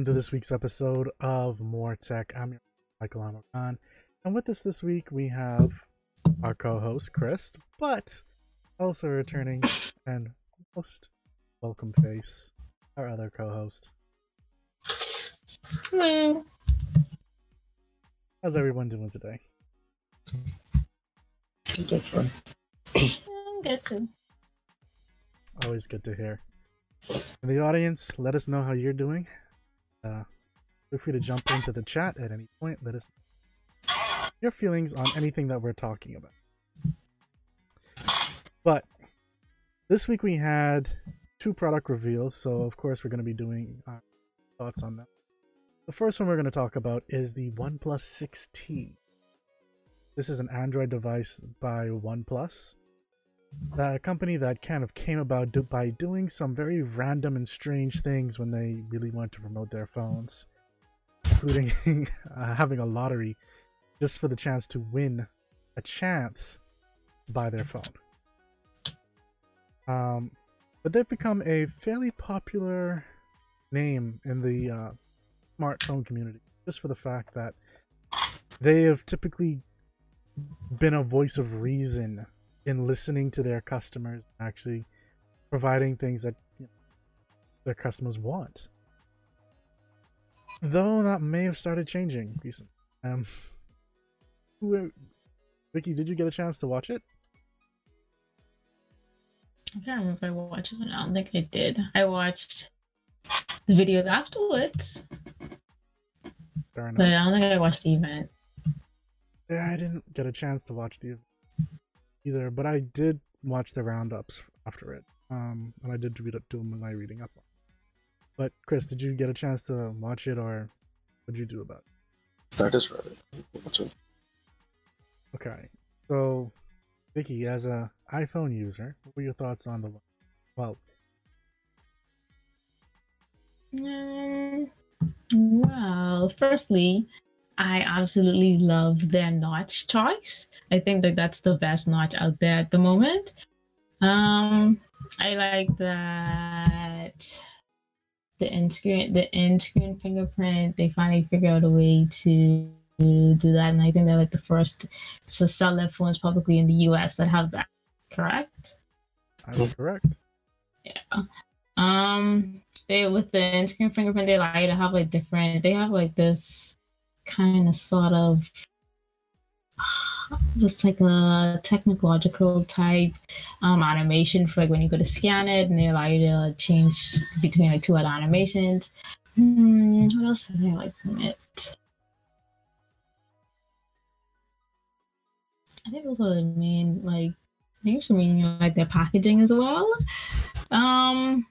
welcome to this week's episode of More Tech. I'm your Michael Amaran, and with us this week we have our co-host Chris, but also returning and most welcome face, our other co-host. Hello. How's everyone doing today? I'm mm, good too. Always good to hear. In the audience, let us know how you're doing. Uh, feel free to jump into the chat at any point. Let us your feelings on anything that we're talking about. But this week we had two product reveals, so of course we're going to be doing our thoughts on them. The first one we're going to talk about is the OnePlus 6T. This is an Android device by OnePlus the company that kind of came about do- by doing some very random and strange things when they really wanted to promote their phones, including uh, having a lottery just for the chance to win a chance by their phone. Um, but they've become a fairly popular name in the uh, smartphone community just for the fact that they have typically been a voice of reason in listening to their customers, actually providing things that you know, their customers want. Though that may have started changing recently. Um, Vicky, did you get a chance to watch it? I can't remember if I watched it. I don't think I did. I watched the videos afterwards, Fair enough. but I don't think I watched the event. Yeah, I didn't get a chance to watch the either, but I did watch the roundups after it. Um, and I did read up do my reading up on. But Chris, did you get a chance to watch it, or what did you do about it? I just read it. It? Okay, so Vicky, as a iPhone user, what were your thoughts on the well? Um, well, firstly, I absolutely love their notch choice. I think that that's the best notch out there at the moment. Um, I like that the end screen, the end screen fingerprint. They finally figured out a way to do that, and I think they're like the first to sell their phones publicly in the U.S. that have that. Correct? That's correct. Yeah. Um, they with the end screen fingerprint, they allow you to have like different. They have like this kind of sort of just like a technological type um, animation for like when you go to scan it and they allow you to change between like two other animations. Hmm, what else did I like from it? I think those are the main like things for me. Like their packaging as well. Um,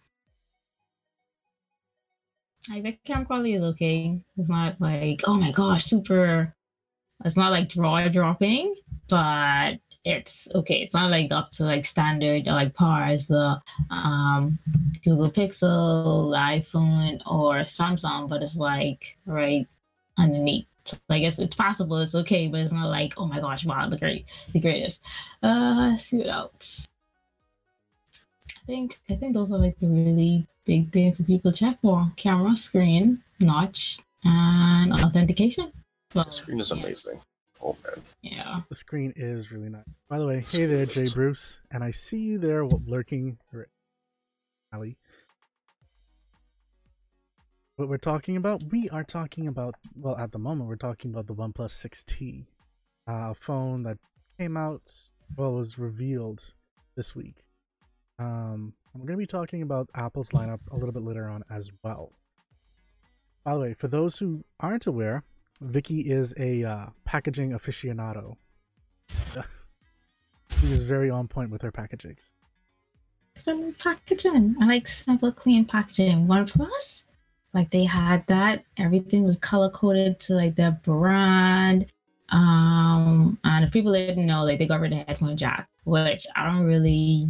like the camera quality is okay. It's not like oh my gosh, super. It's not like draw dropping, but it's okay. It's not like up to like standard or like par as the um Google Pixel, iPhone, or Samsung, but it's like right underneath. I guess it's possible. It's okay, but it's not like oh my gosh, wow, the great, the greatest. Uh, see what else. I think I think those are like the really big things that people check for: camera, screen, notch, and authentication. The screen is yeah, amazing. Oh man. Yeah. The screen is really nice. By the way, hey there, Jay Bruce, and I see you there lurking, Ali. What we're talking about? We are talking about. Well, at the moment, we're talking about the OnePlus 6T, uh, phone that came out. Well, was revealed this week. Um, and we're going to be talking about Apple's lineup a little bit later on as well. By the way, for those who aren't aware, Vicky is a uh, packaging aficionado. she is very on point with her packagings. Simple packaging. I like simple, clean packaging. OnePlus, like they had that. Everything was color coded to like their brand. Um, and if people didn't know, like they got rid of the headphone jack, which I don't really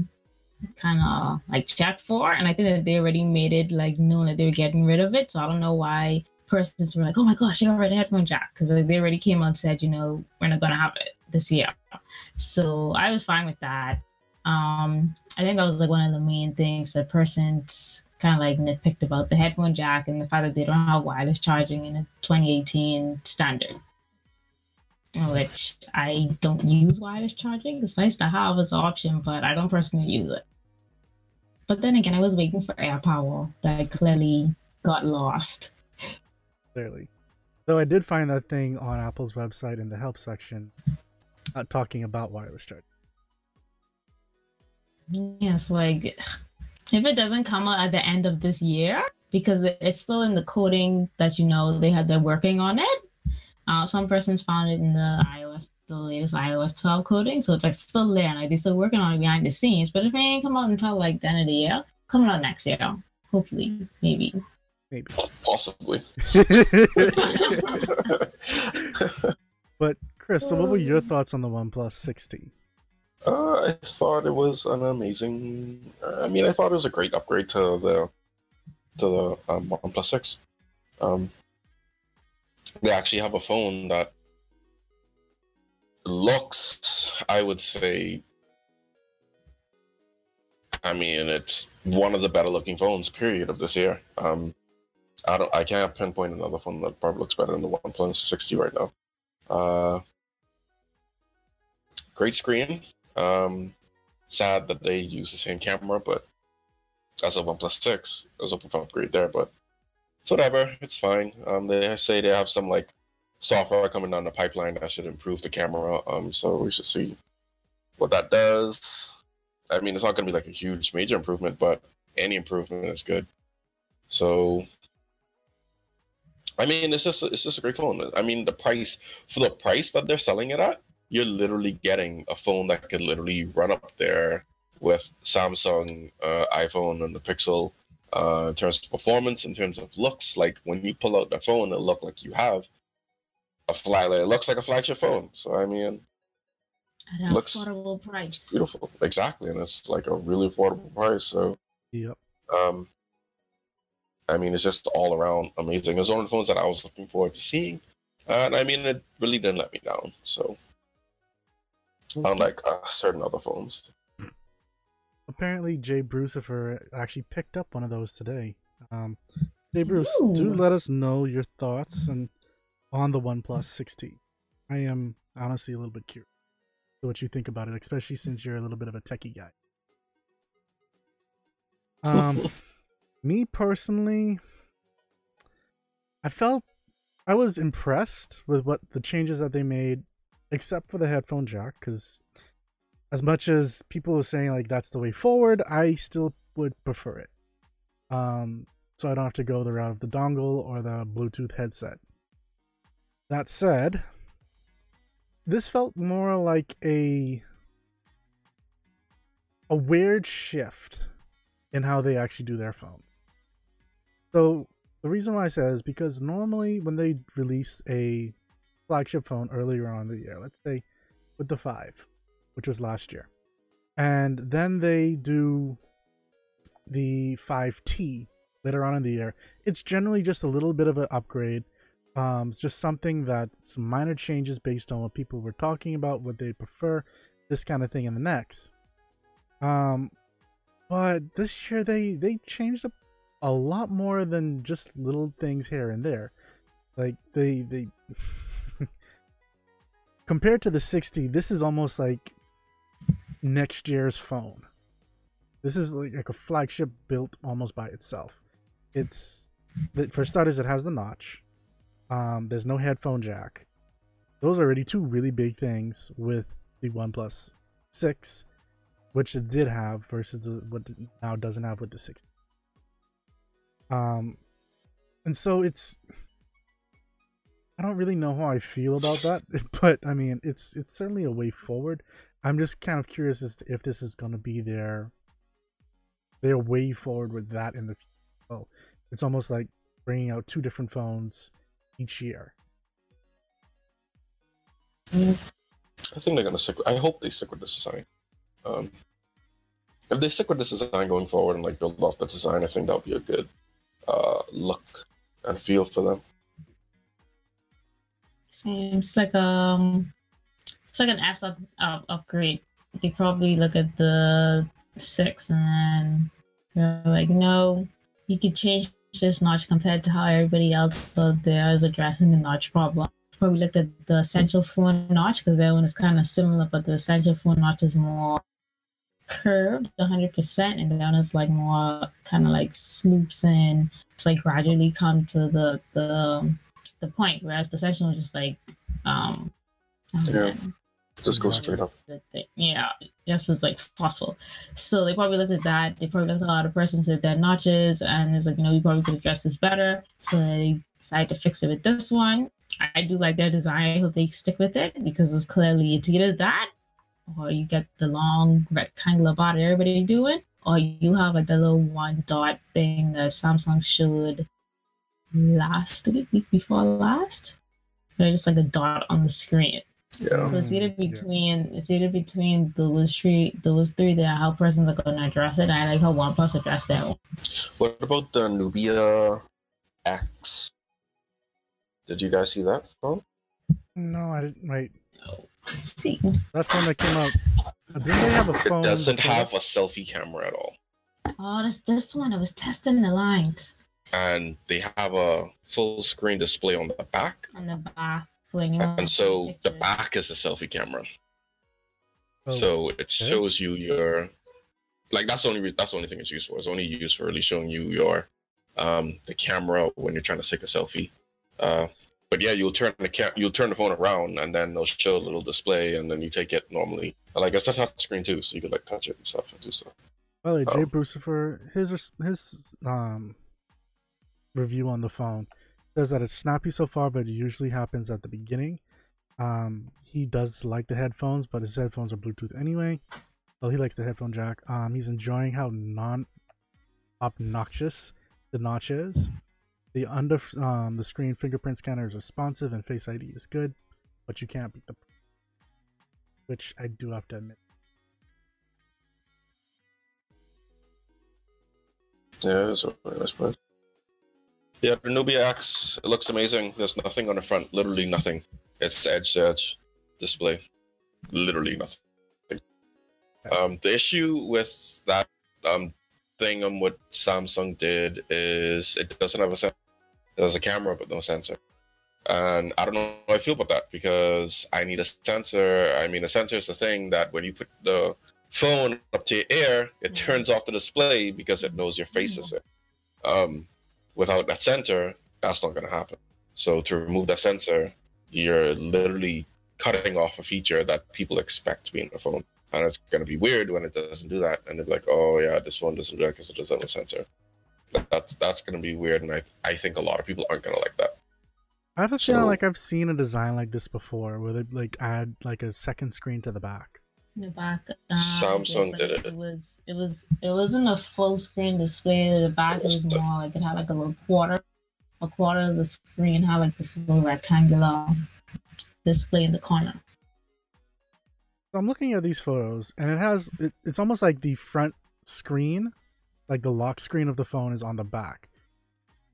kind of like check for. And I think that they already made it like known that they were getting rid of it. So I don't know why persons were like, oh my gosh, they already of headphone jack because like, they already came out and said, you know, we're not gonna have it this year. So I was fine with that. Um, I think that was like one of the main things that persons kind of like nitpicked about the headphone jack and the fact that they don't have wireless charging in a 2018 standard. Which I don't use wireless charging. It's nice to have as an option, but I don't personally use it. But then again, I was waiting for AirPower that clearly got lost. Clearly. Though I did find that thing on Apple's website in the help section uh, talking about wireless charging. Yes, like if it doesn't come out at the end of this year, because it's still in the coding that you know they had they're working on it. Uh, some persons found it in the iOS, the latest iOS 12 coding, so it's like still there, and like, they're still working on it behind the scenes. But if it ain't come out until like the end of the year, coming out next year, hopefully, maybe. Maybe. Possibly. but Chris, so what were your thoughts on the OnePlus 6T? Uh, I thought it was an amazing. I mean, I thought it was a great upgrade to the to the um, OnePlus Six. Um, they actually have a phone that looks, I would say, I mean, it's one of the better looking phones, period, of this year. Um, I don't, I can't pinpoint another phone that probably looks better than the OnePlus 6T right now. Uh, great screen. Um, sad that they use the same camera, but as a OnePlus 6, there's a upgrade there, but it's whatever. It's fine. Um, they say they have some like software coming down the pipeline that should improve the camera. Um, so we should see what that does. I mean, it's not going to be like a huge major improvement, but any improvement is good. So, I mean, it's just it's just a great phone. I mean, the price for the price that they're selling it at, you're literally getting a phone that could literally run up there with Samsung, uh, iPhone, and the Pixel uh, in terms of performance, in terms of looks. Like when you pull out the phone, it look like you have a flag. It looks like a flagship phone. So I mean, at an looks affordable price. Beautiful, exactly, and it's like a really affordable price. So yep. Um, I mean, it's just all around amazing. It's one of the phones that I was looking forward to seeing, and I mean, it really didn't let me down. So unlike uh, certain other phones. Apparently, Jay Brucifer actually picked up one of those today. Um, Jay Bruce, Ooh. do let us know your thoughts and on the OnePlus 6T. I am honestly a little bit curious what you think about it, especially since you're a little bit of a techie guy. Um, me personally, I felt I was impressed with what the changes that they made except for the headphone jack because as much as people are saying like that's the way forward i still would prefer it um so i don't have to go the route of the dongle or the bluetooth headset that said this felt more like a a weird shift in how they actually do their phone so the reason why i say is because normally when they release a flagship phone earlier on the year. Let's say with the 5, which was last year. And then they do the 5T later on in the year. It's generally just a little bit of an upgrade. Um, it's just something that some minor changes based on what people were talking about, what they prefer, this kind of thing in the next. Um, but this year they they changed up a lot more than just little things here and there. Like they they compared to the 6T, this is almost like next year's phone. This is like, like a flagship built almost by itself. It's for starters, it has the notch. Um, there's no headphone jack. Those are already two really big things with the OnePlus 6, which it did have versus the, what now doesn't have with the Six. Um, and so it's I don't really know how I feel about that, but I mean, it's it's certainly a way forward. I'm just kind of curious as to if this is going to be their their way forward with that in the well. It's almost like bringing out two different phones each year. I think they're gonna stick. I hope they stick with this design. Um, if they stick with this design going forward and like build off the design, I think that'll be a good uh, look and feel for them. Seems like um, it's like an up, up upgrade. They probably look at the six and then they're like, no, you could change this notch compared to how everybody else out there is addressing the notch problem. Probably looked at the essential phone notch because that one is kind of similar, but the essential phone notch is more curved 100% and then it's like more kind of like sloops and it's like gradually come to the the the point whereas the essential is just like um Yeah. Just go straight up. Yeah, just was like possible. So they probably looked at that. They probably looked at a lot of persons said their notches, and it's like, you know, we probably could address this better. So they decided to fix it with this one. I do like their design. I hope they stick with it because it's clearly it's either that, or you get the long rectangular body everybody doing, or you have like the little one dot thing that Samsung showed last week, week before last. They're just like a dot on the screen. Yeah. So it's either Mm, yeah. between it's either between those three those three there how persons are gonna address it. I like how one person addressed that one. What about the Nubia X? Did you guys see that phone? No, I didn't. Wait, Let's see. that's one that came out. Didn't they have a phone? It doesn't have a selfie camera at all. Oh, this this one. I was testing the lines And they have a full screen display on the back. on the back. So when And so take the back is a selfie camera. Oh, So it shows you your like that's the only re- that's the only thing it's used for. It's only used for really showing you your um the camera when you're trying to take a selfie. Uh but yeah, you'll turn the cam- you'll turn the phone around and then they'll show a little display and then you take it normally. And like it's a touch screen too, so you could like touch it and stuff and do stuff. By the way, Jay Oh. Brucifer, his his um review on the phone says that it's snappy so far, but it usually happens at the beginning. Um, he does like the headphones, but his headphones are Bluetooth anyway. Well, he likes the headphone jack. Um, he's enjoying how non obnoxious the notch is. The under um the screen fingerprint scanner is responsive and Face ID is good, but you can't beat the which I do have to admit. Yeah, a really nice phone. Yeah, the Nubia X, it looks amazing. There's nothing on the front, literally nothing. It's edge to edge display. Literally nothing. Um, the issue with that um thing on what Samsung did is it doesn't have a sensor. There's a camera but no sensor. And I don't know how I feel about that because I need a sensor. I mean, a sensor is the thing that when you put the phone up to your ear, it Mhm. turns off the display because it knows your face is there. Um, without that sensor, that's not going to happen. So to remove that sensor, you're literally cutting off a feature that people expect to be in the phone and it's going to be weird when it doesn't do that and they're like oh yeah this phone doesn't do that because it doesn't have a sensor that, that's that's going to be weird and I, I think a lot of people aren't going to like that I have a feeling So- like I've seen a design like this before, where they like add like a second screen to the back. The back. uh, Samsung but did it. It was it was it wasn't a full screen display the back. It was more like it had like a little quarter, a quarter of the screen had like this little rectangular display in the corner. I'm looking at these photos, and it has it, it's almost like the front screen, like the lock screen of the phone, is on the back.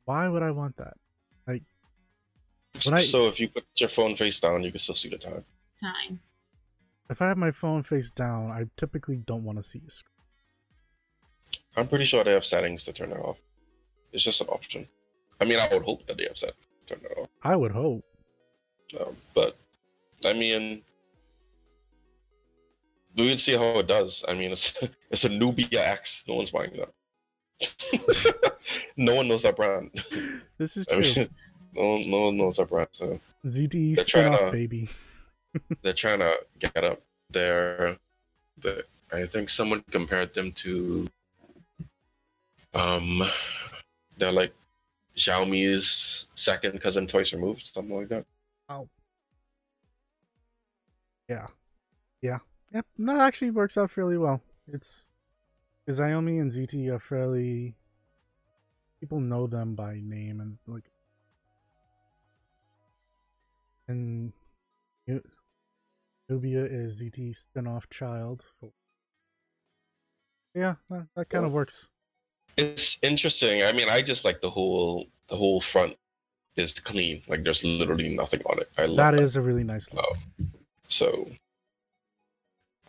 Why would I want that? When I- so if you put your phone face down you can still see the time Time. If I have my phone face down, I typically don't want to see a screen. i'm pretty sure they have settings to turn it off it's just an option i mean i would hope that they have settings to turn it off I would hope. um, but i mean we would see how it does i mean it's it's a nubia x no one's buying that no one knows that brand This is I true. mean, no, no one knows that brand. So ZTE spinoff to- baby. They're trying to get up there. The I think someone compared them to, um, they're like Xiaomi's second cousin twice removed, something like that. Oh. Yeah, yeah, yeah. That actually works out fairly well. It's because Xiaomi and ZTE are fairly people know them by name and like, and Nubia is ZTE spin-off child. Yeah, that, that kind of Yeah. works. It's interesting. I mean, I just like the whole the whole front is clean. Like there's literally nothing on it. I love That that. is a really nice look. Um, so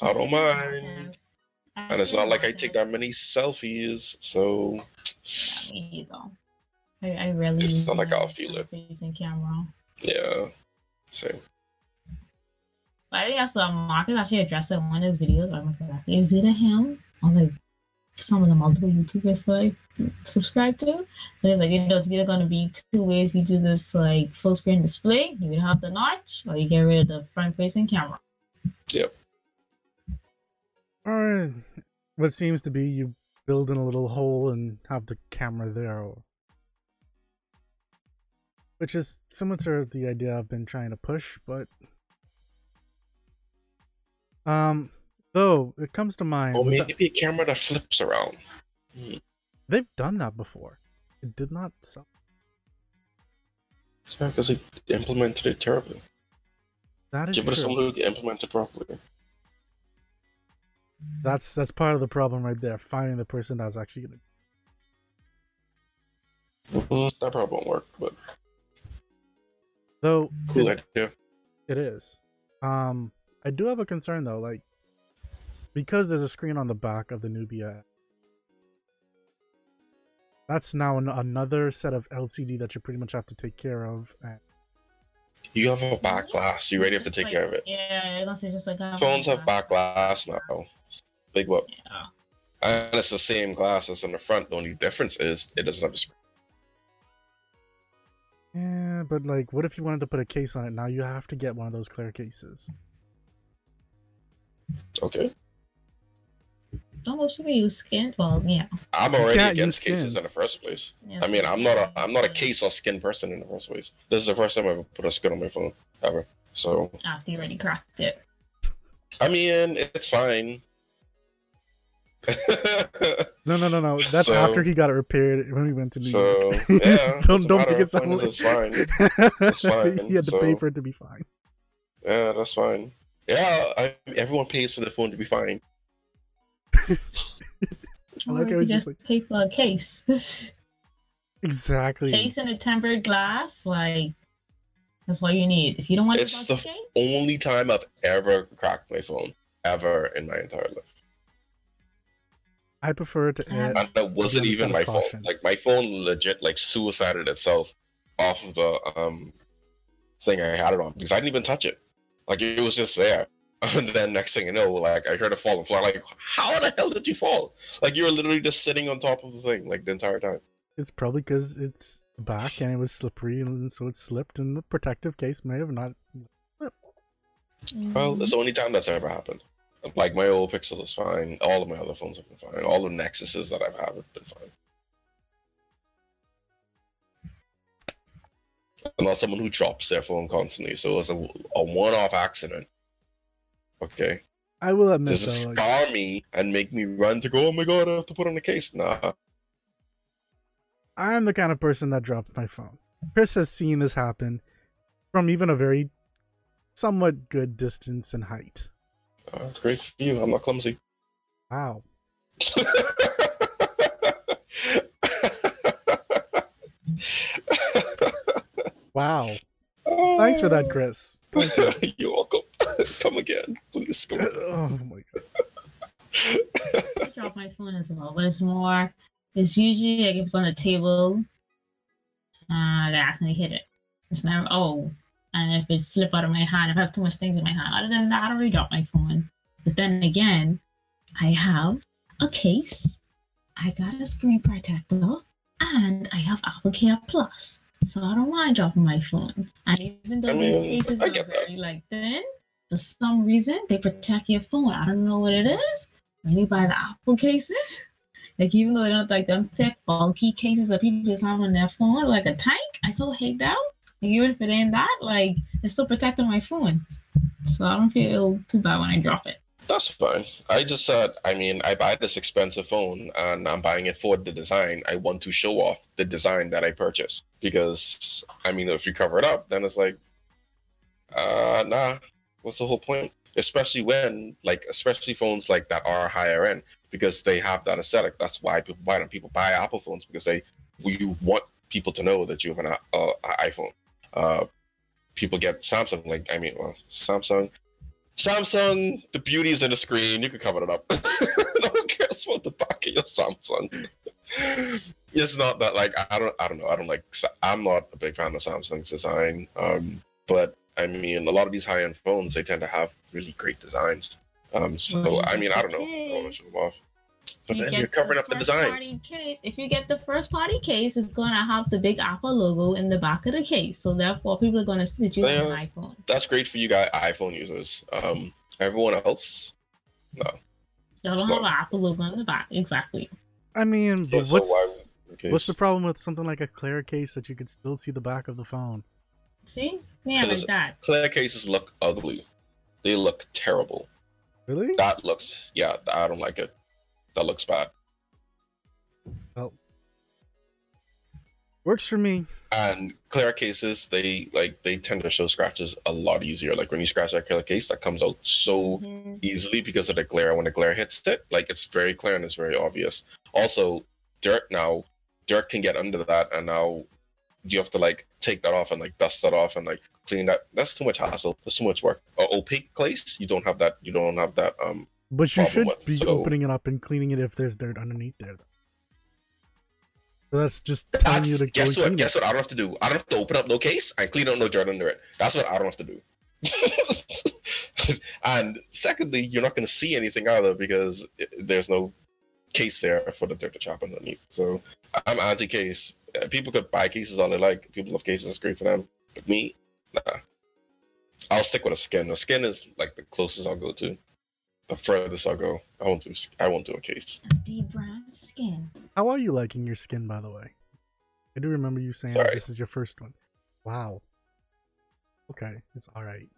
I don't mind. and it's not like I take that many selfies, so Yeah, me either. I, I really It's not like I'll feel it. facing camera. yeah. Same. But I think that's what Marques actually addressed in one of his videos. I'm like, is it a him or like some of the multiple YouTubers like subscribe to? But it's like you know, it's either gonna be two ways you do this like full screen display. You either have the notch or you get rid of the front facing camera. Yep. Or what seems to be you build in a little hole and have the camera there. Or... Which is similar to the idea I've been trying to push, but. Um, though, it comes to mind. Or the- maybe a camera that flips around. They've done that before. It did not suck. Yeah, because they implemented it terribly. That is Give it to someone who can implement it properly. That's that's part of the problem right there. Finding the person that's actually gonna. Mhm, That probably won't work, but Though cool it, idea. it is. Um, I do have a concern though, like because there's a screen on the back of the Nubia. That's now an, another set of LCD that you pretty much have to take care of. And You have a back glass. You already have to take like- care of it. Yeah, I'm say just like a Phones have back glass now. Big whoop. Yeah. And it's the same glass as on the front. The only difference is it doesn't have a screen. yeah, but like, what if you wanted to put a case on it? Now you have to get one of those clear cases. Okay. Don't most people use skin. Well, yeah. I'm already against use cases in the first place. yeah I mean, I'm not a I'm not a case or skin person in the first place. This is the first time I ever put a skin on my phone ever. So ah, After you already cracked it. I mean, it's fine. No, no, no, no. That's So- after he got it repaired when we went to New So, York. yeah, don't don't matter. make it sound like it's fine. fine, he had to pay for it to be fine. yeah, that's fine. Yeah, I, everyone pays for the phone to be fine. I like how just just like pay for a case. exactly. case and a tempered glass, like that's what you need. If you don't want to. It's to the case, Only time I've ever cracked my phone ever in my entire life. I prefer to add. And that wasn't even my fault. caution. Like my phone legit like suicided itself off of the um thing I had it on because I didn't even touch it. Like it was just there. And then next thing you know, like I heard it fall on the floor. Like, how the hell did you fall? Like you were literally just sitting on top of the thing like the entire time. It's probably because it's back and it was slippery, and so it slipped. And the protective case may have not. Mm. Well, it's the only time that's ever happened. Like my old Pixel is fine. All of my other phones have been fine. All the Nexuses that I've had have been fine. I'm not someone who drops their phone constantly, so it's a, a one-off accident. Okay, I will admit does it though, like, scar me and make me run to go? Oh my god, I have to put on the case. Nah, I'm the kind of person that drops my phone. Chris has seen this happen from even a very somewhat good distance and height. uh, great for you. I'm not clumsy. Wow. Wow. Thanks for that, Chris. Thank you. You're welcome. Come again, please. Come again. oh my god. I drop my phone as well, but it's more. It's usually like if it's on the table, uh, I accidentally hit it. It's never oh, and if it slip out of my hand, if I have too much things in my hand, other than that, I already drop my phone. But then again, I have a case, I got a screen protector, and I have Apple Care Plus. So I don't mind dropping my phone. And even though I these mean, cases are very like thin, for some reason they protect your phone. I don't know what it is. When you buy the Apple cases, like even though they don't like them thick, bulky cases that people just have on their phone, like a tank, I still hate that. Like, even if it ain't that, like it's still protecting my phone. So I don't feel too bad when I drop it. That's fine. I just said, I mean, I buy this expensive phone and I'm buying it for the design. I want to show off the design that I purchased because, I mean, if you cover it up, then it's like, uh, nah. What's the whole point? Especially when, like, especially phones like that are higher end because they have that aesthetic. That's why people buy them. People buy Apple phones because they, you want people to know that you have an uh, iPhone. Uh, people get Samsung, like, I mean, well, Samsung Samsung, the beauty is in the screen. You can cover it up. no What's with the back of your Samsung? it's not that like I don't I don't know I don't like I'm not a big fan of Samsung's design. Um, but I mean a lot of these high end phones they tend to have really great designs. Um, so Well, I mean I don't know. I don't wanna show them off. But You then get you're covering the up the first design. Party case. If you get the first party case, it's gonna have the big Apple logo in the back of the case. So therefore, people are gonna see that you have an iPhone. That's great for you guys iPhone users. Um, everyone else, no. You don't have not- an Apple logo in the back. Exactly. I mean, Yeah, but so what's why- okay. what's the problem with something like a clear case that you could still see the back of the phone? See? Yeah, Because- like that. clear cases look ugly. They look terrible. Really? That looks yeah, I don't like it. That looks bad. Well, works for me. And clear cases, they like they tend to show scratches a lot easier. Like when you scratch that clear case, that comes out so Mhm. easily because of the glare. When the glare hits it, like it's very clear and it's very obvious. Also, dirt now, dirt can get under that, and now you have to like take that off and like dust that off and like clean that. That's too much hassle. That's too much work. Uh, opaque place, you don't have that. You don't have that. Um, But you should with, be so- opening it up and cleaning it if there's dirt underneath there. So that's just telling that's, you to guess what? Guess it. what? I don't have to do. I don't have to open up no case and clean out no dirt under it. That's what I don't have to do. and secondly, you're not going to see anything either because it, there's no case there for the dirt to chop underneath. So I'm anti-case. Uh, people could buy cases all they like. People love cases. It's great for them. But me, nah. I'll stick with a skin. A skin is like the closest I'll go to. The furthest I'll go. I won't do. I won't do a case. A deep brown skin. How are you liking your skin, by the way? I do remember you saying Sorry. this is your first one. Wow. Okay, it's all right.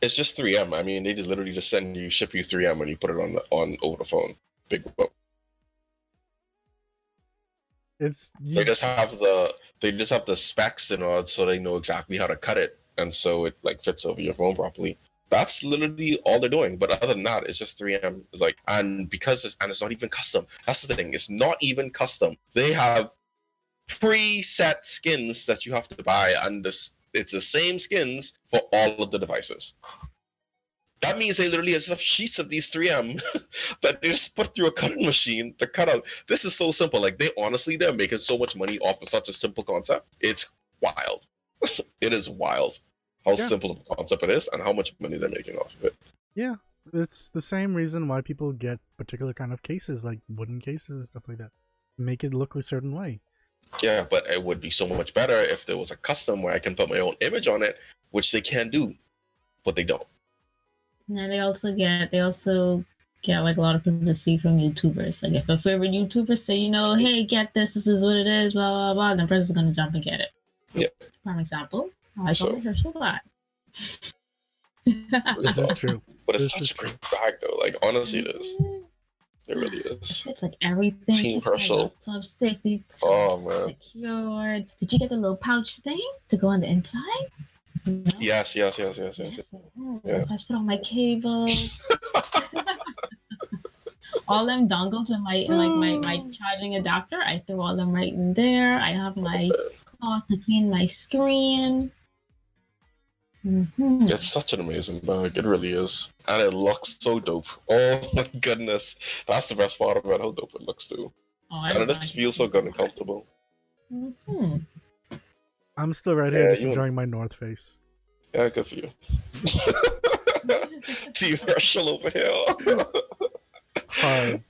It's just 3M. I mean, they just literally just send you, ship you 3M when you put it on the on over the phone. Big whoop. It's you, They just have the they just have the specs and all, so they know exactly how to cut it, and so it like fits over your phone properly. That's literally all they're doing. But other than that, it's just 3M. It's like, and because it's and it's not even custom. That's the thing. It's not even custom. They have preset skins that you have to buy, and this it's the same skins for all of the devices. That means they literally have sheets of these 3M that they just put through a cutting machine to cut out. This is so simple. Like they honestly, they're making so much money off of such a simple concept. It's wild. it is wild how Yeah. simple of a concept it is and how much money they're making off of it. Yeah, it's the same reason why people get particular kind of cases, like wooden cases and stuff like that. Make it look a certain way. Yeah, but it would be so much better if there was a custom where I can put my own image on it, which they can do, but they don't. And they also get they also get like a lot of publicity from YouTubers. Like if a favorite YouTuber say, you know, hey, get this, this is what it is, blah blah blah, then the person's gonna jump and get it. Yeah. Prime example. I So- saw Herschel that. This is true. But it's This such a great bag though. Like honestly it is. It really is. It's like everything. Team It's my Herschel. laptop safely Oh man. secured. Did you get the little pouch thing to go on the inside? No? Yes, yes, yes, yes, yes. Yes. Mm, Yeah. So I just put on my cables. all them dongles in my in like my, my charging adapter. I threw all them right in there. I have my cloth to clean my screen. Hmm It's such an amazing bag. It really is. And it looks so dope. Oh my goodness. That's the best part about how dope it looks too. Oh, And it just feels so good and comfortable. hmm I'm still right here Yeah, just you- enjoying my North Face. Yeah, good for you. Team Herschel over here. Hard.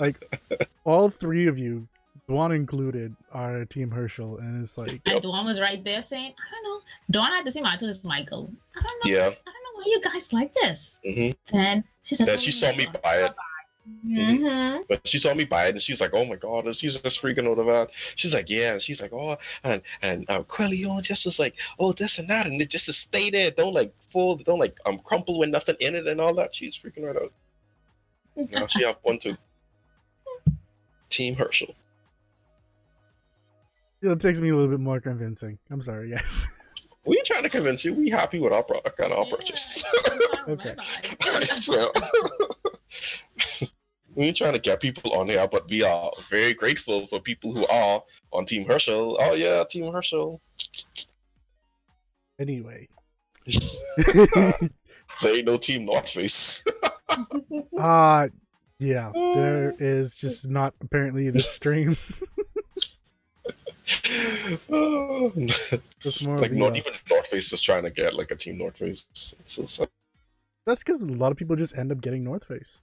like all three of you, Dwan included, are Team Herschel, and it's like And Dawn was right there saying, I don't know. Dawn had the same attitude as Michael. I don't know. yeah. I don't know why you guys like this. hmm Then she said, Yeah, she saw me buy it. Mm-hmm. But she saw me buy it and she's like, oh my god, she's just freaking out about it. She's like, yeah, and she's like, oh, and and um, Quellion just was like, oh, this and that, and it just to stay there, don't like fold, don't like um crumple with nothing in it and all that. She's freaking right out. Now she have one too. Team Herschel. It takes me a little bit more convincing. I'm sorry, yes. We ain't trying to convince you. We happy with our product and our purchase. Okay. so, we ain't trying to get people on here, but we are very grateful for people who are on Team Herschel. Oh yeah, Team Herschel. anyway, They ain't no Team North Face. uh Yeah, there is just not apparently the stream. Oh, It's more like the, not uh, even North Face is trying to get like a team North Face. It's so sad. That's because a lot of people just end up getting North Face.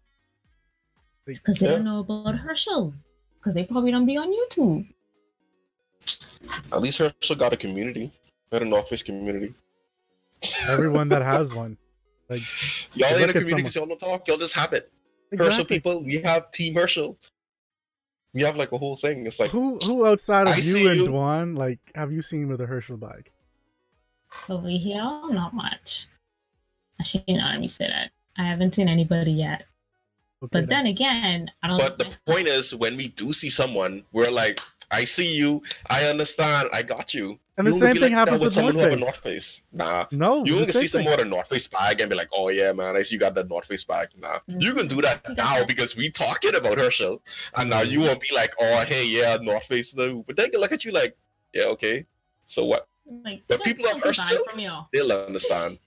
Because they Yeah. don't know about Herschel. Because they probably don't be on YouTube. At least Herschel got a community. Got a North Face community. Everyone that has one, like Y'all in ain't a community y'all don't talk. Y'all just have it. Herschel people, we have Team Herschel. We have like a whole thing. It's like Who who outside of I you and you. Dwan like have you seen with a Herschel bag? Over here, not much. Actually, you know, let me say that. I haven't seen anybody yet. Okay, But then again, I don't But the point is, when we do see someone, we're like, I see you, I understand, I got you. And the same thing like happens with someone North who have a Face. North Face. Nah. No, You the can same see thing. someone with a North Face bag and be like, oh yeah, man, I see you got the North Face bag. Nah. You can do that now because we talking about Herschel. And now you won't be like, oh hey, yeah, North Face though. But they can look at you like, yeah, okay. So what? like But people don't of Herschel? from you. They'll understand.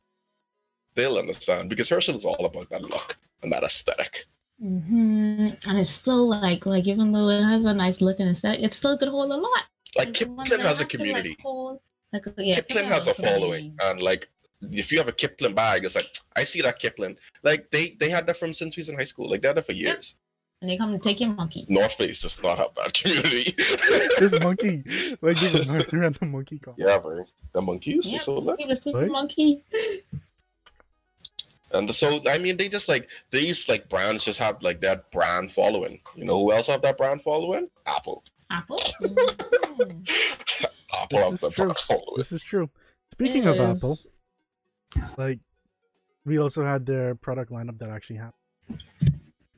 They'll understand because Herschel is all about that look and that aesthetic. hmm And it's still like, like even though it has a nice look and aesthetic, it still could hold a lot. Like Kipling has a have to, like, community. like, uh, yeah, Kipling has a following, and like if you have a Kipling bag, it's like I see that Kipling. Like they they had that from since we was in high school. Like they had that for Yeah. years. And they come to take your monkey. North Face does not have that community. this monkey, like this is a random monkey call. yeah, bro. The monkeys, Yeah, so that. People take Right? your monkey. and so I mean, they just like these like brands just have like that brand following. You know who else have that brand following? Apple. Apple. Apple This is true. This is true. Speaking of Yes. Apple, like we also had their product lineup that actually happened.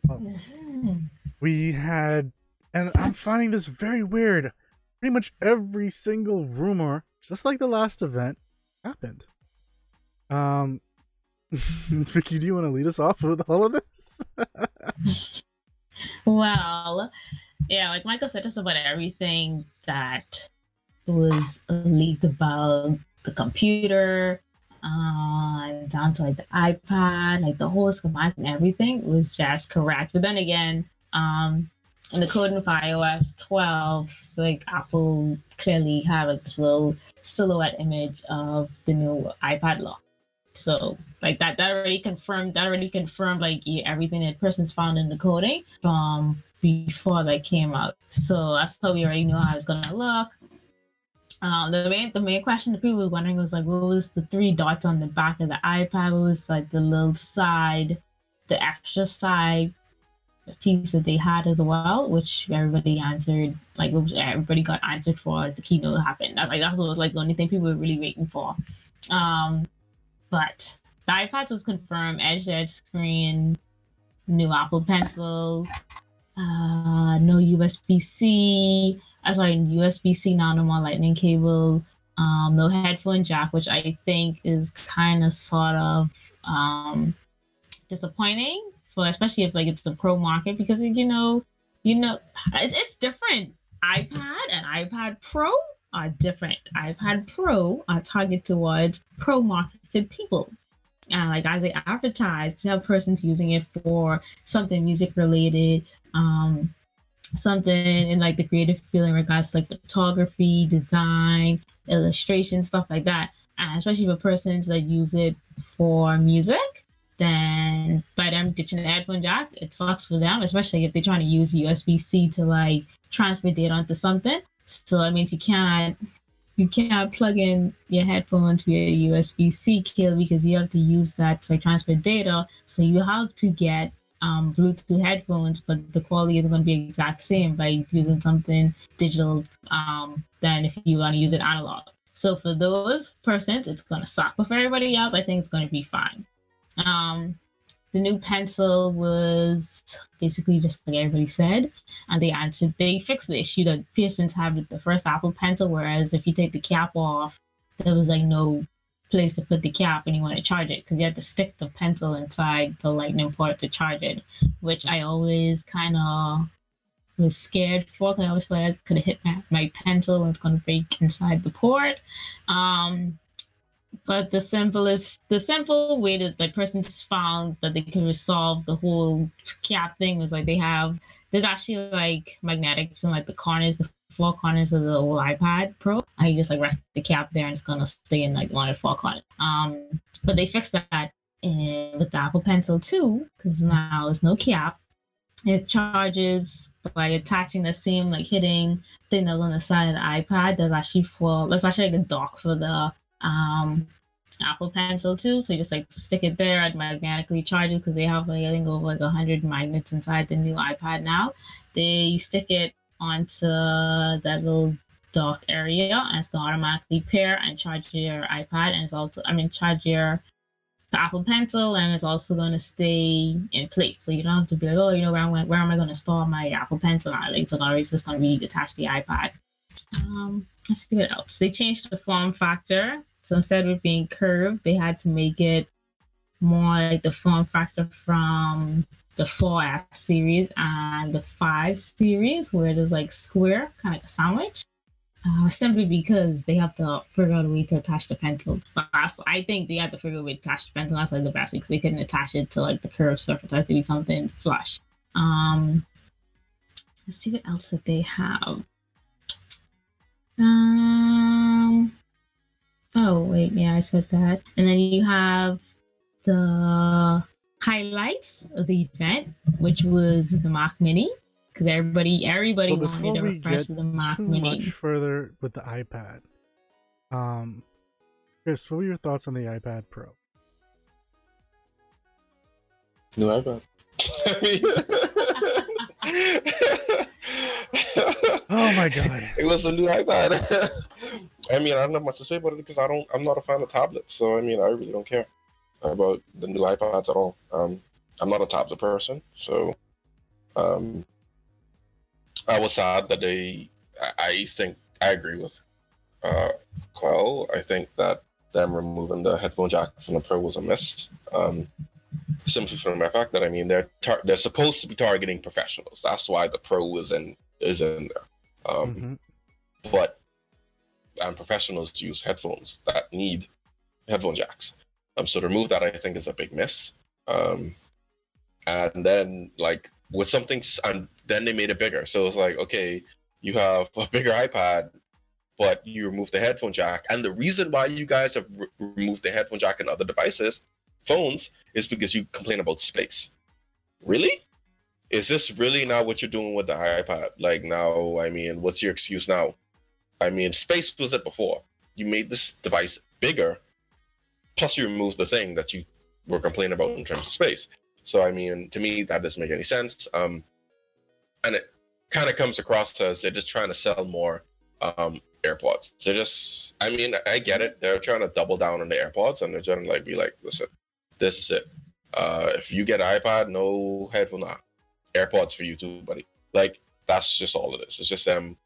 Mhm. We had, and I'm finding this very weird. Pretty much every single rumor, just like the last event, happened. Um, Vicky, do you want to lead us off with all of this? Well, yeah, like Michael said, just about everything that was leaked about the computer, uh, down to like the iPad, like the whole schematic and everything was just correct. But then again, um, in the coding for iOS 12, like Apple clearly had this little silhouette image of the new iPad lock. So like that that already confirmed that already confirmed like everything that person's found in the coding from before that came out. So that's how we already knew how it's gonna look. Um, the main the main question that people were wondering was like what was the three dots on the back of the iPad? What was like the little side, the extra side piece that they had as well, which everybody answered like everybody got answered for as the keynote happened. That, like that's what was like the only thing people were really waiting for. Um, but the iPad was confirmed, edge to edge screen, new Apple Pencil, uh, no USB C. Uh, sorry, USB C now, no more Lightning cable. Um, no headphone jack, which I think is kind of sort of um, disappointing for, especially if like it's the pro market because you know, you know, it's, it's different. iPad and iPad Pro are different. iPad Pro are targeted towards pro marketed people. And like as they advertise to have persons using it for something music related, um, something in like the creative field in regards to like photography, design, illustration, stuff like that. And especially for persons that use it for music, then by them ditching the headphone jack, it sucks for them, especially if they're trying to use USB C to like transfer data onto something. So that means you can't you can't plug in your headphones via USB C cable because you have to use that to transfer data. So you have to get um, Bluetooth headphones, but the quality isn't going to be exact same by using something digital um, than if you want to use it analog. So for those persons, it's going to suck. But for everybody else, I think it's going to be fine. Um, the new pencil was basically just like everybody said, and they answered. They fixed the issue that persons have with the first Apple Pencil, whereas if you take the cap off, there was like no place to put the cap when you want to charge it because you have to stick the pencil inside the lightning port to charge it, which I always kind of was scared for because I always thought I could have hit my, my pencil and it's going to break inside the port. Um, But the simplest, the simple way that the person's found that they can resolve the whole cap thing was like they have there's actually like magnetics in like the corners, the four corners of the old iPad Pro. I just like rest the cap there and it's gonna stay in like one of the four corners. Um, but they fixed that in with the Apple Pencil too, because now it's no cap. It charges by attaching the same like hitting thing that was on the side of the iPad. There's actually for there's actually like a dock for the um Apple Pencil too. So you just like stick it there, it magnetically charges because they have like I think over like hundred magnets inside the new iPad now. They you stick it onto that little dock area and it's gonna automatically pair and charge your iPad and it's also I mean charge your Apple Pencil and it's also to stay in place. So you don't have to be like, oh, you know, where, am I, where am I to store my Apple Pencil? Like, it's always just to be attached to the iPad. Um, let's see what else. They changed the form factor. So instead of being curved, they had to make it more like the form factor from the 4S series and the 5 series, where it is like square, kind of like a sandwich uh, simply because they have to figure out a way to attach the pencil. But I think they have to figure out a way to attach the pencil. That's like the best because they couldn't attach it to like the curved surface. It has to be something flush. Um, let's see what else that they have. Um. Oh wait, yeah, I said that. And then you have the highlights of the event, which was the Mac Mini because everybody everybody well, wanted to refresh the Mac too Mini. Much further with the iPad. Um, Chris, what were your thoughts on the iPad Pro? New iPad. oh my god! It was a new iPad. I mean, I don't have much to say about it because I don't. I'm not a fan of tablets, so I mean, I really don't care about the new iPods at all. Um, I'm not a tablet person, so um, I was sad that they. I think I agree with uh, Quell. I think that them removing the headphone jack from the Pro was a miss. Um, simply from the fact that I mean they're tar- they're supposed to be targeting professionals. That's why the Pro is in is in there. Um, mm-hmm. But and professionals use headphones that need headphone jacks. Um, so to remove that, I think is a big miss. Um, and then like with something, and then they made it bigger. So it's like, okay, you have a bigger iPad, but you remove the headphone jack. And the reason why you guys have re- removed the headphone jack in other devices, phones, is because you complain about space. Really? Is this really now what you're doing with the iPad? Like now, I mean, what's your excuse now? I mean, space was it before. You made this device bigger, plus you remove the thing that you were complaining about in terms of space. So I mean, to me, that doesn't make any sense. Um, and it kind of comes across as they're just trying to sell more um, AirPods. They're just, I mean, I get it. They're trying to double down on the AirPods, and they're trying to like be like, listen, this is it. Uh, if you get an iPod, no headphone, nah. AirPods for you too, buddy. Like that's just all it is. It's just them.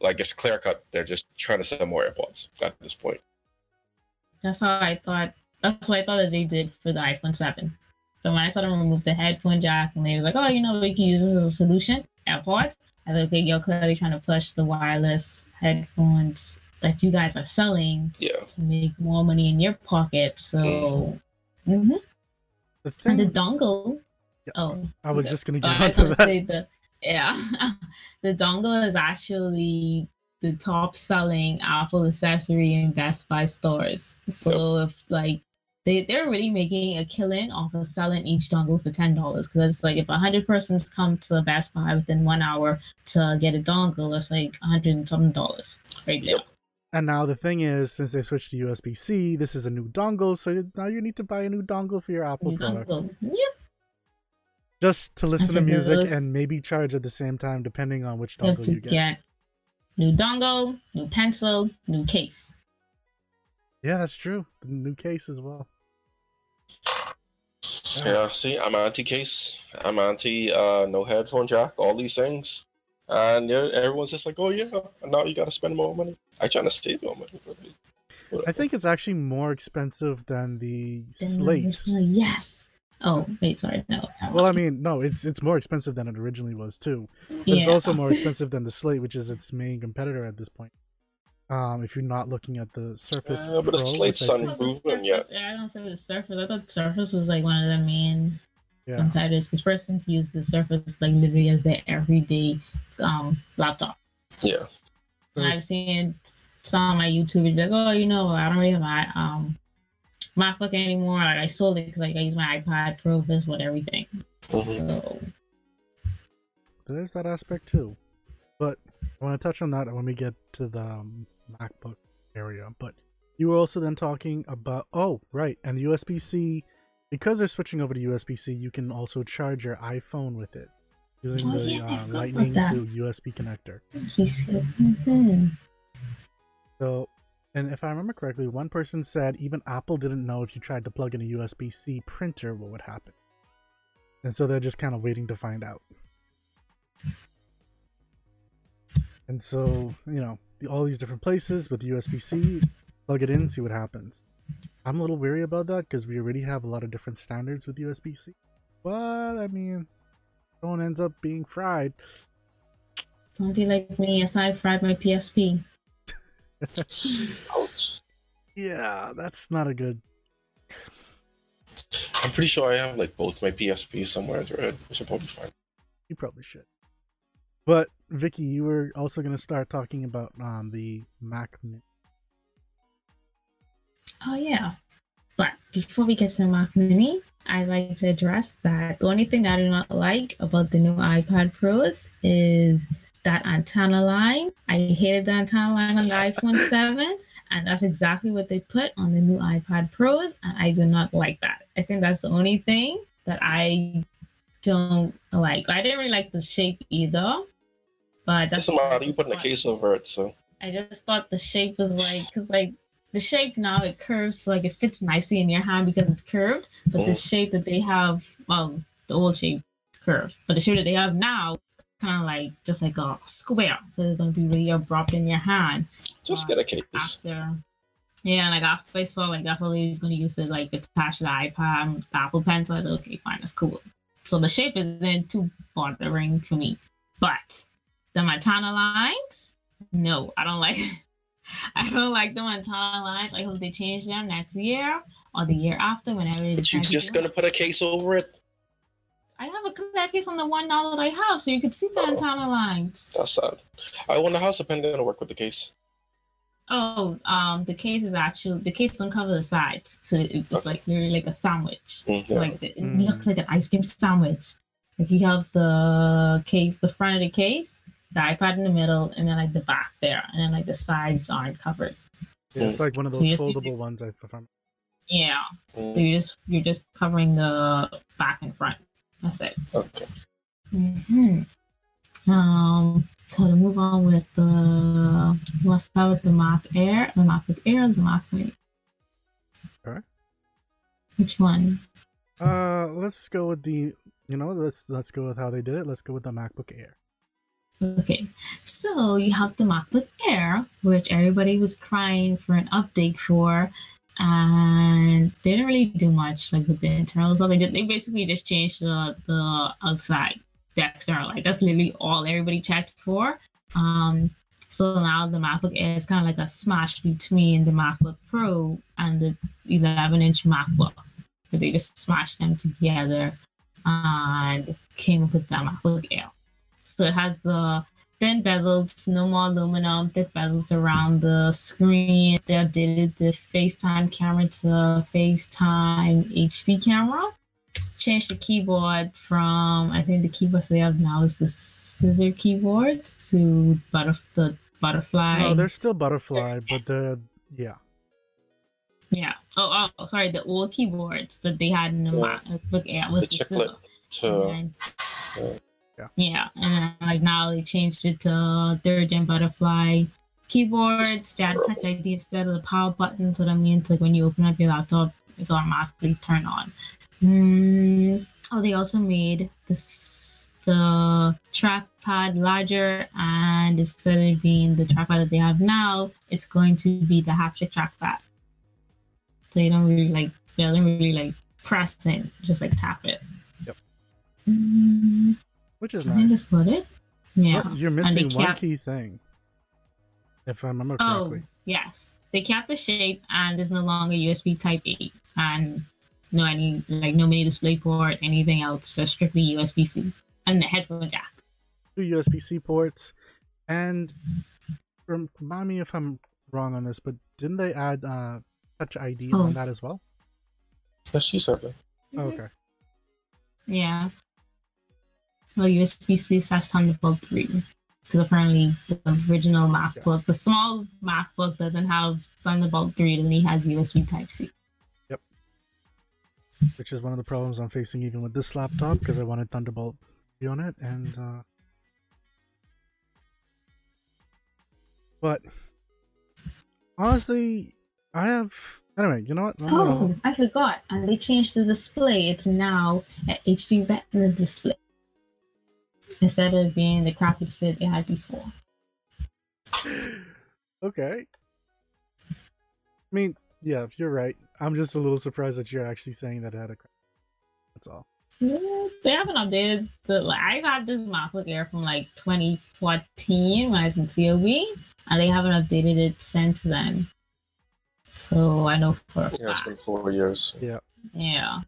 Like it's clear cut. They're just trying to sell more AirPods at this point. That's how I thought. That's what I thought that they did for the iPhone Seven. But when I saw them remove the headphone jack, and they was like, "Oh, you know, we can use this as a solution." at AirPods. I was like, okay, you're clearly trying to push the wireless headphones that you guys are selling yeah. to make more money in your pocket. So, mm-hmm. mm-hmm. The thing... and the dongle. Yeah, oh, I was just gonna get onto that. Say the, yeah, the dongle is actually the top selling Apple accessory in Best Buy stores. So yep. if like they they're really making a killing off of selling each dongle for ten dollars because it's like if a hundred persons come to Best Buy within one hour to get a dongle, it's like a hundred and something dollars right there. Yep. And now the thing is, since they switched to USB C, this is a new dongle, so now you need to buy a new dongle for your Apple new product. Dongle. Yep. Just to listen to music those... and maybe charge at the same time, depending on which dongle you, you get. get. New dongle, new pencil, new case. Yeah, that's true. New case as well. Yeah, see, I'm anti case. I'm anti uh, no headphone jack, all these things. And everyone's just like, oh, yeah, now you got to spend more money. I'm trying to save more money. I think it's actually more expensive than the Slate. yes. Oh, wait, sorry. No. Well, I mean, no, it's it's more expensive than it originally was, too. But yeah. it's also more expensive than the Slate, which is its main competitor at this point. Um, if you're not looking at the Surface Uh, but Pro, it's late which I sun- think- Well, the Improvement, yeah. Surface- I don't say the Surface. I thought Surface was like one of the main yeah, competitors because persons use the Surface like literally as their everyday um laptop. Yeah. And I've seen some on my YouTube videos like, oh, you know, I don't really have my um MacBook anymore. Like I sold it because like I use my iPad Pro for what everything. Mhm. So there's that aspect too. But I want to touch on that when we get to the um, MacBook area. But you were also then talking about oh right, and the USB C because they're switching over to USB C, you can also charge your iPhone with it using Oh, the yeah, uh, Lightning to USB connector. he said, hmm So, and if I remember correctly, one person said even Apple didn't know if you tried to plug in a USB C printer what would happen. And so they're just kind of waiting to find out. And so, you know, all these different places with USB C, plug it in, see what happens. I'm a little weary about that because we already have a lot of different standards with USB C. But, I mean, someone ends up being fried. don't be like me as I fried my PSP. Ouch. Yeah, that's not a good. I'm pretty sure I have like both my PSP somewhere. Right? I should probably find. You probably should. But Vicky, you were also going to start talking about um the Mac Mini. Oh yeah. But before we get to the Mac Mini, I'd like to address that the only thing I do not like about the new iPad Pros is that antenna line. I hated the antenna line on the iPhone 7, and that's exactly what they put on the new iPad Pros, and I do not like that. I think that's the only thing that I don't like. I didn't really like the shape either, but that's matter. You put in a case over it, so I just thought the shape was like, because like the shape now it curves, so like it fits nicely in your hand because it's curved. But the Mhm. shape that they have, well, the old shape curved, but the shape that they have now, kind of like just like a square, so it's gonna be really abrupt in your hand. just Uh, get a case. After, yeah, like after I saw like that's all they was gonna use to like attach the iPad, the Apple Pencil, I was like, okay, fine, that's cool. So the shape isn't too bothering for me, but the Montana lines, no, I don't like. I don't like the Montana lines. I hope they change them next year or the year after, whenever But you're just gonna put a case over it. I have a clear case on the one now that I have, so you could see the Oh. antenna lines. That's sad. I wonder how's the pen gonna work with the case. Oh, um, the case is actually the case don't cover the sides, so it's Okay. like literally like a sandwich. Mm, So like it Mm. looks like an ice cream sandwich. Like you have the case, the front of the case, the iPad in the middle, and then like the back there, and then like the sides aren't covered. Yeah, it's like one of those foldable ones. I if Yeah, so Mm, you just you're just covering the back and front. That's it. okay. hmm Um, so to move on with the, you want to start with the Mac Air, the MacBook Air, the Mac Mini. Alright. Which one? Uh, let's go with the. You know, let's let's go with how they did it. Let's go with the MacBook Air. Okay, so you have the MacBook Air, which everybody was crying for an update for, and they didn't really do much like with the internal stuff. They did, they basically just changed the the outside, the external. Like that's literally all everybody checked for. Um, so now the MacBook Air is kind of like a smash between the MacBook Pro and the 11 inch MacBook. But they just smashed them together and came up with the MacBook Air. So it has the thin bezels, no more aluminum, thick bezels around the screen. They updated the FaceTime camera to FaceTime HD camera. Changed the keyboard from I think the keyboards they have now is the scissor keyboard to butterf- the butterfly. No, they're still butterfly, but they're yeah. yeah. Oh, oh, oh, sorry. The old keyboards that they had in the Yeah. MacBook Air was The the, chiclet scissor. to And yeah. Yeah. yeah, and then like now they changed it to third gen butterfly keyboards. They had Touch ID instead of the power button, so that means like when you open up your laptop, it's automatically turned on. Mm, oh, they also made this the trackpad larger, and instead of being the trackpad that they have now, it's going to be the haptic trackpad. So you don't really like, you don't really like press it, just like tap it. Yep. Mm, Which is I nice. that's what it. Yeah. But you're missing one kept- key thing. if I remember Oh, yes. They kept the shape and there's no longer USB Type A and no any like no mini display port, anything else, just strictly USB C and the headphone jack. Two USB C ports, and rem- remind me if I'm wrong on this, but didn't they add uh, Touch ID Oh. on that as well? Yes, she said that. Oh, okay. Yeah. Well, USB C slash Thunderbolt 3. Because apparently the original MacBook, Yes. the small MacBook doesn't have Thunderbolt 3, it only has USB Type C. Yep. Which is one of the problems I'm facing even with this laptop because I wanted Thunderbolt to be on it, and uh, but honestly, I have anyway. You know what? Oh, I forgot. And they changed the display. It's now a HD Retina display. Instead of being the crappy display they had before. okay. I mean, yeah, if you're right. I'm just a little surprised that you're actually saying that it had a. crack. That's all. Yeah, they haven't updated the like I got this MacBook Air from like 2014 when I was in COB and they haven't updated it since then. So I know for a Yeah, it's fact. been four years. Yeah. Yeah.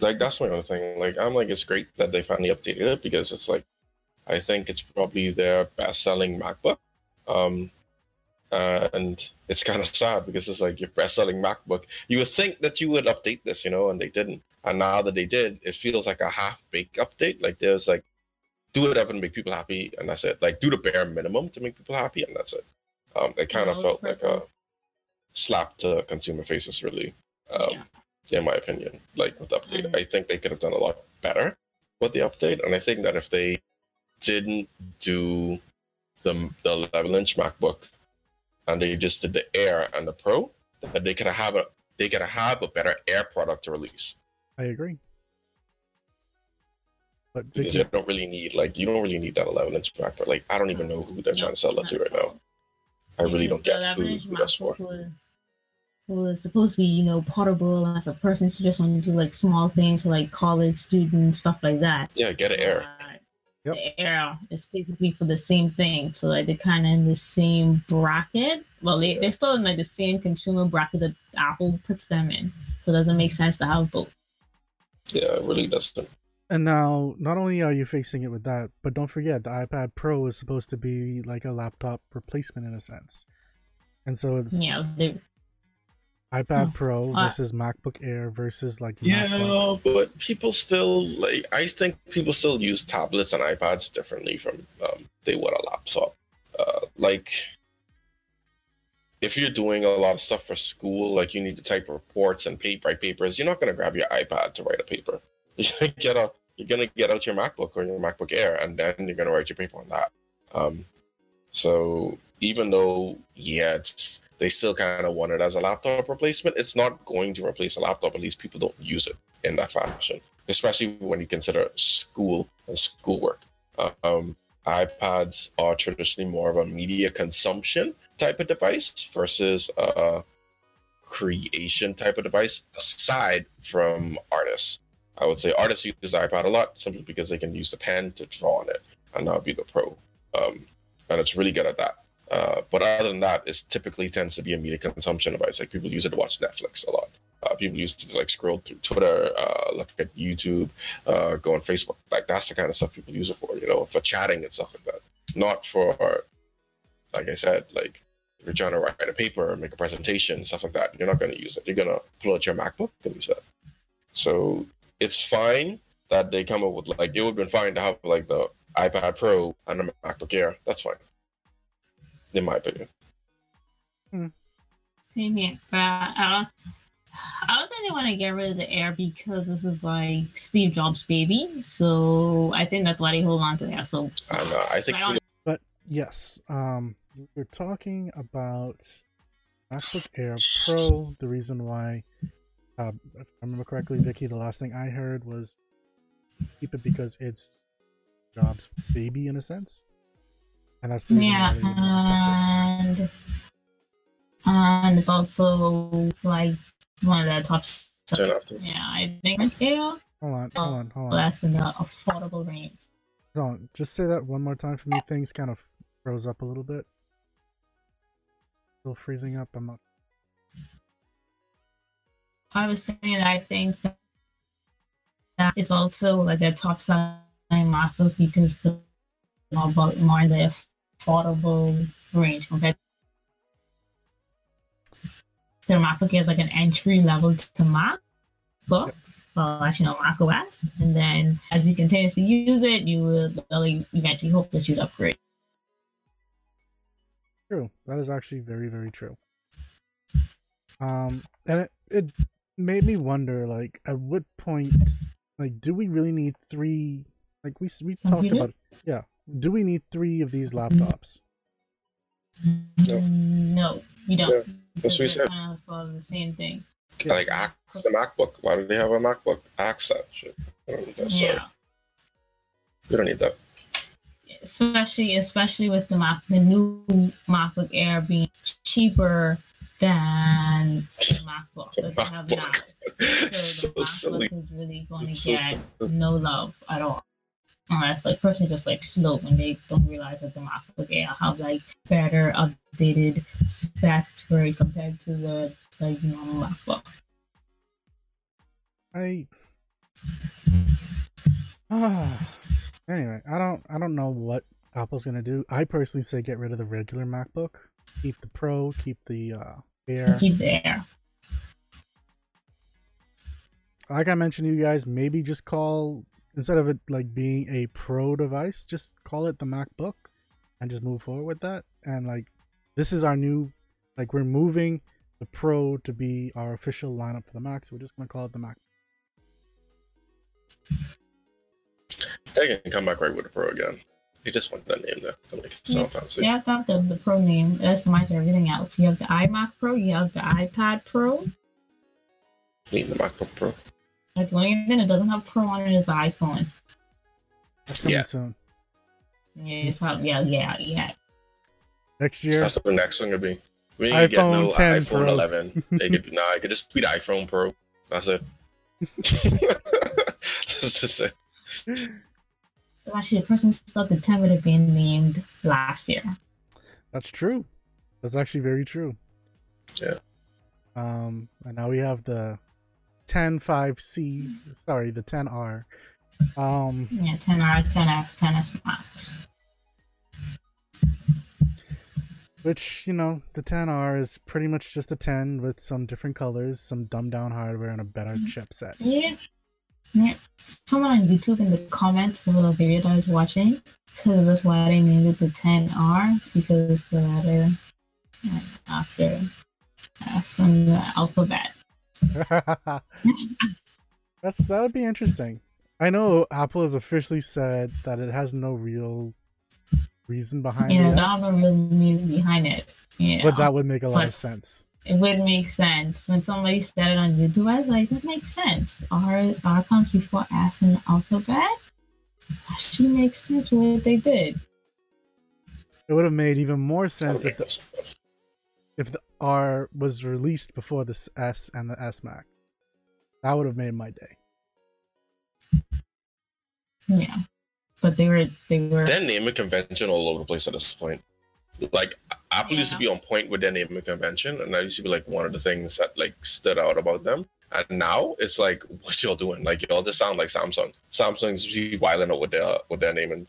Like that's my other thing. Like I'm like it's great that they finally updated it because it's like I think it's probably their best selling MacBook. Um and it's kind of sad because it's like your best selling MacBook. You would think that you would update this, you know, and they didn't. And now that they did, it feels like a half baked update. Like there's like do whatever to make people happy and that's it. Like do the bare minimum to make people happy and that's it. Um it kind of felt like a slap to consumer faces really. Um yeah. in my opinion, like with the update. Mm. I think they could have done a lot better with the update. And I think that if they didn't do the the 11 inch MacBook and they just did the Air and the Pro, that they could have a they could have a better Air product to release. I agree. But Because you don't really need like you don't really need that 11 inch MacBook. Like I don't even know who they're trying to sell that to right now. I really don't get who, who that's for. MacBook was was supposed to be, you know, portable and if a person just want to do like small things for like college students, stuff like that. Yeah, get an Air. But Yep. The Air is basically for the same thing. So like they're kind of in the same bracket. Well, they, they're still in like the same consumer bracket that Apple puts them in. So it doesn't make sense to have both. Yeah, it really doesn't. and now not only are you facing it with that, but don't forget the iPad Pro is supposed to be like a laptop replacement in a sense. And so it's Yeah, they iPad Oh, Pro uh, versus MacBook Air versus like Yeah, MacBook. but people still like. I think people still use tablets and iPads differently from um, they would a laptop. Uh, like, if you're doing a lot of stuff for school, like you need to type reports and pay, write papers, you're not gonna grab your iPad to write a paper. You're gonna get a, you're gonna get out your MacBook or your MacBook Air, and then you're gonna write your paper on that. Um, so even though yeah, it's they still kind of want it as a laptop replacement. It's not going to replace a laptop. At least people don't use it in that fashion, especially when you consider school and schoolwork. Um, iPads are traditionally more of a media consumption type of device versus a creation type of device, aside from artists. I would say artists use the iPad a lot simply because they can use the pen to draw on it, and that would be the Pro. Um, and it's really good at that. Uh, but other than that, it typically tends to be a media consumption device. Like people use it to watch Netflix a lot. Uh, people use it to like scroll through Twitter, uh, look at YouTube, uh, go on Facebook. Like that's the kind of stuff people use it for, you know, for chatting and stuff like that. Not for, like I said, like if you're trying to write a paper make a presentation, stuff like that. You're not going to use it. You're going to pull out your MacBook and use that. So it's fine that they come up with like it would have been fine to have like the iPad Pro and the MacBook Air. That's fine, in my opinion. Same here. But I don't, I don't think they want to get rid of the air because this is like Steve Jobs' baby. So I think that's why they hold on to that. So, so And uh, I think I don't- But yes, um, we're talking about MacBook Air Pro. The reason why, uh, if I remember correctly, Vicky, the last thing I heard was keep it because it's Jobs' baby in a sense, and that's yeah, why they would not touch it. and and it's also like one of the top. Turn off the- Yeah, I think yeah, Hold on, hold on, hold on. less in the affordable range. Hold on. Just say that one more time for me. Things kind of froze up a little bit. still freezing up. I'm not. I was saying I think that it's also like their top selling MacBook because the more, bu- more in the affordable range compared their MacBook is like an entry level to Mac books, well, actually, no, Mac OS. And then as you continuously use it, you will really eventually hope that you'd upgrade. True. That is actually very, very true. Um, and it, it made me wonder, like, at what point, like, do we really need three? Like, we we talked about, yeah. Do we need three of these mm-hmm. laptops? No, you don't. Yeah, that's what we said. Kind of sort of the same thing. Like axe the MacBook. Why do they have a MacBook? Axe that shit. I don't need that. Sorry. Yeah. We don't need that. especially especially with the Mac, the new MacBook Air being cheaper than the MacBook that they have now. So so the silly. MacBook is really going to so get silly. no love at all. Unless like person just like slow when they don't realize that the okay i have like better updated specs for it compared to the like normal MacBook. I. Ah. anyway, I don't. I don't know what Apple's gonna do. I personally say get rid of the regular MacBook. Keep the Pro. Keep the uh, Air. Keep the Air. like I mentioned to you guys, maybe just call instead of it like being a pro device, just call it the MacBook and just move forward with that. And like this is our new like we're moving the Pro to be our official lineup for the Mac, so we're just gonna call it the Mac. They can come back right with the Pro again. They just want that name there to make it sound fancy. They have to have the, the Pro name. That's the match everything else. You have the iMac Pro, you have the iPad Pro. Need the MacBook Pro. Like the only thing that doesn't have Pro on it is the iPhone. That's coming Yeah. soon. Yeah, it's not, yeah, yeah, yeah. Next year. That's what the next one gonna be. We ain't get no iPhone 10 iPhone Pro. 11. They could nah, it could just be the iPhone Pro. That's it. That's just it. Actually, the person stuff the 10 would have been named last year. That's true. That's actually very true. Yeah. Um, and now we have the 105C. Sorry, the 10R. Um, Yeah, 10R, 10S, 10S Max. which you know, the 10R is pretty much just a 10 with some different colors, some dumbed down hardware, and a better chipset. Yeah. Yeah. Someone on YouTube in the comments of the video that I was watching so that's why they named it the 10R. It's because the letter uh, after S in the alphabet. That's that would be interesting. I know Apple has officially said that it has no real reason behind Yeah, that a real meaning behind it. Yeah. but that would make a lot of sense. it would make sense when somebody said it on YouTube. I was like, that makes sense. R R comes before S in the alphabet. That makes make sense what they did. It would have made even more sense That'll if the. If the R was released before the s- S and the S Max. That would have made my day. Yeah, but they were they were Their naming convention all over the place at this point. Like Apple used to be on point with their naming convention, and that used to be like one of the things that like stood out about them. And now it's like, what y'all doing? Like y'all just sound like Samsung. Samsung's really wilding out with their with their naming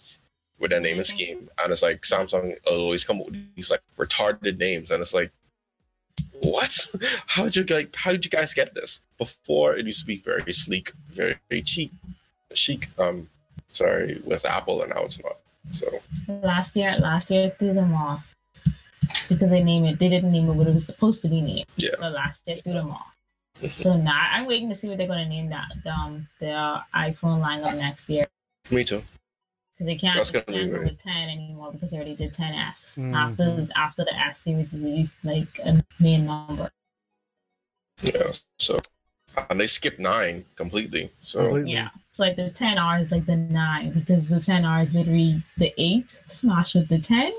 with that naming Mhm. scheme, and it's like Samsung always come up with these like retarded names, and it's like, what? How'd you like? How'd you guys get this? Before it used to be very sleek, very, very cheap, chic. Um, sorry, with Apple, and now it's not. So last year. Last year threw them off because they named it. They didn't name it what it was supposed to be named. yeah, But last year threw them off. So now I'm waiting to see what they're gonna name that um the iPhone lineup next year. me too. Because they can't, That's they gonna be can't go great. with 10 anymore because they already did 10s Mhm. after after the s series is used like a main number Yeah. So and they skipped nine completely. So Completely. yeah so like the 10r is like the 9 because the 10r is literally the 8 smash with the 10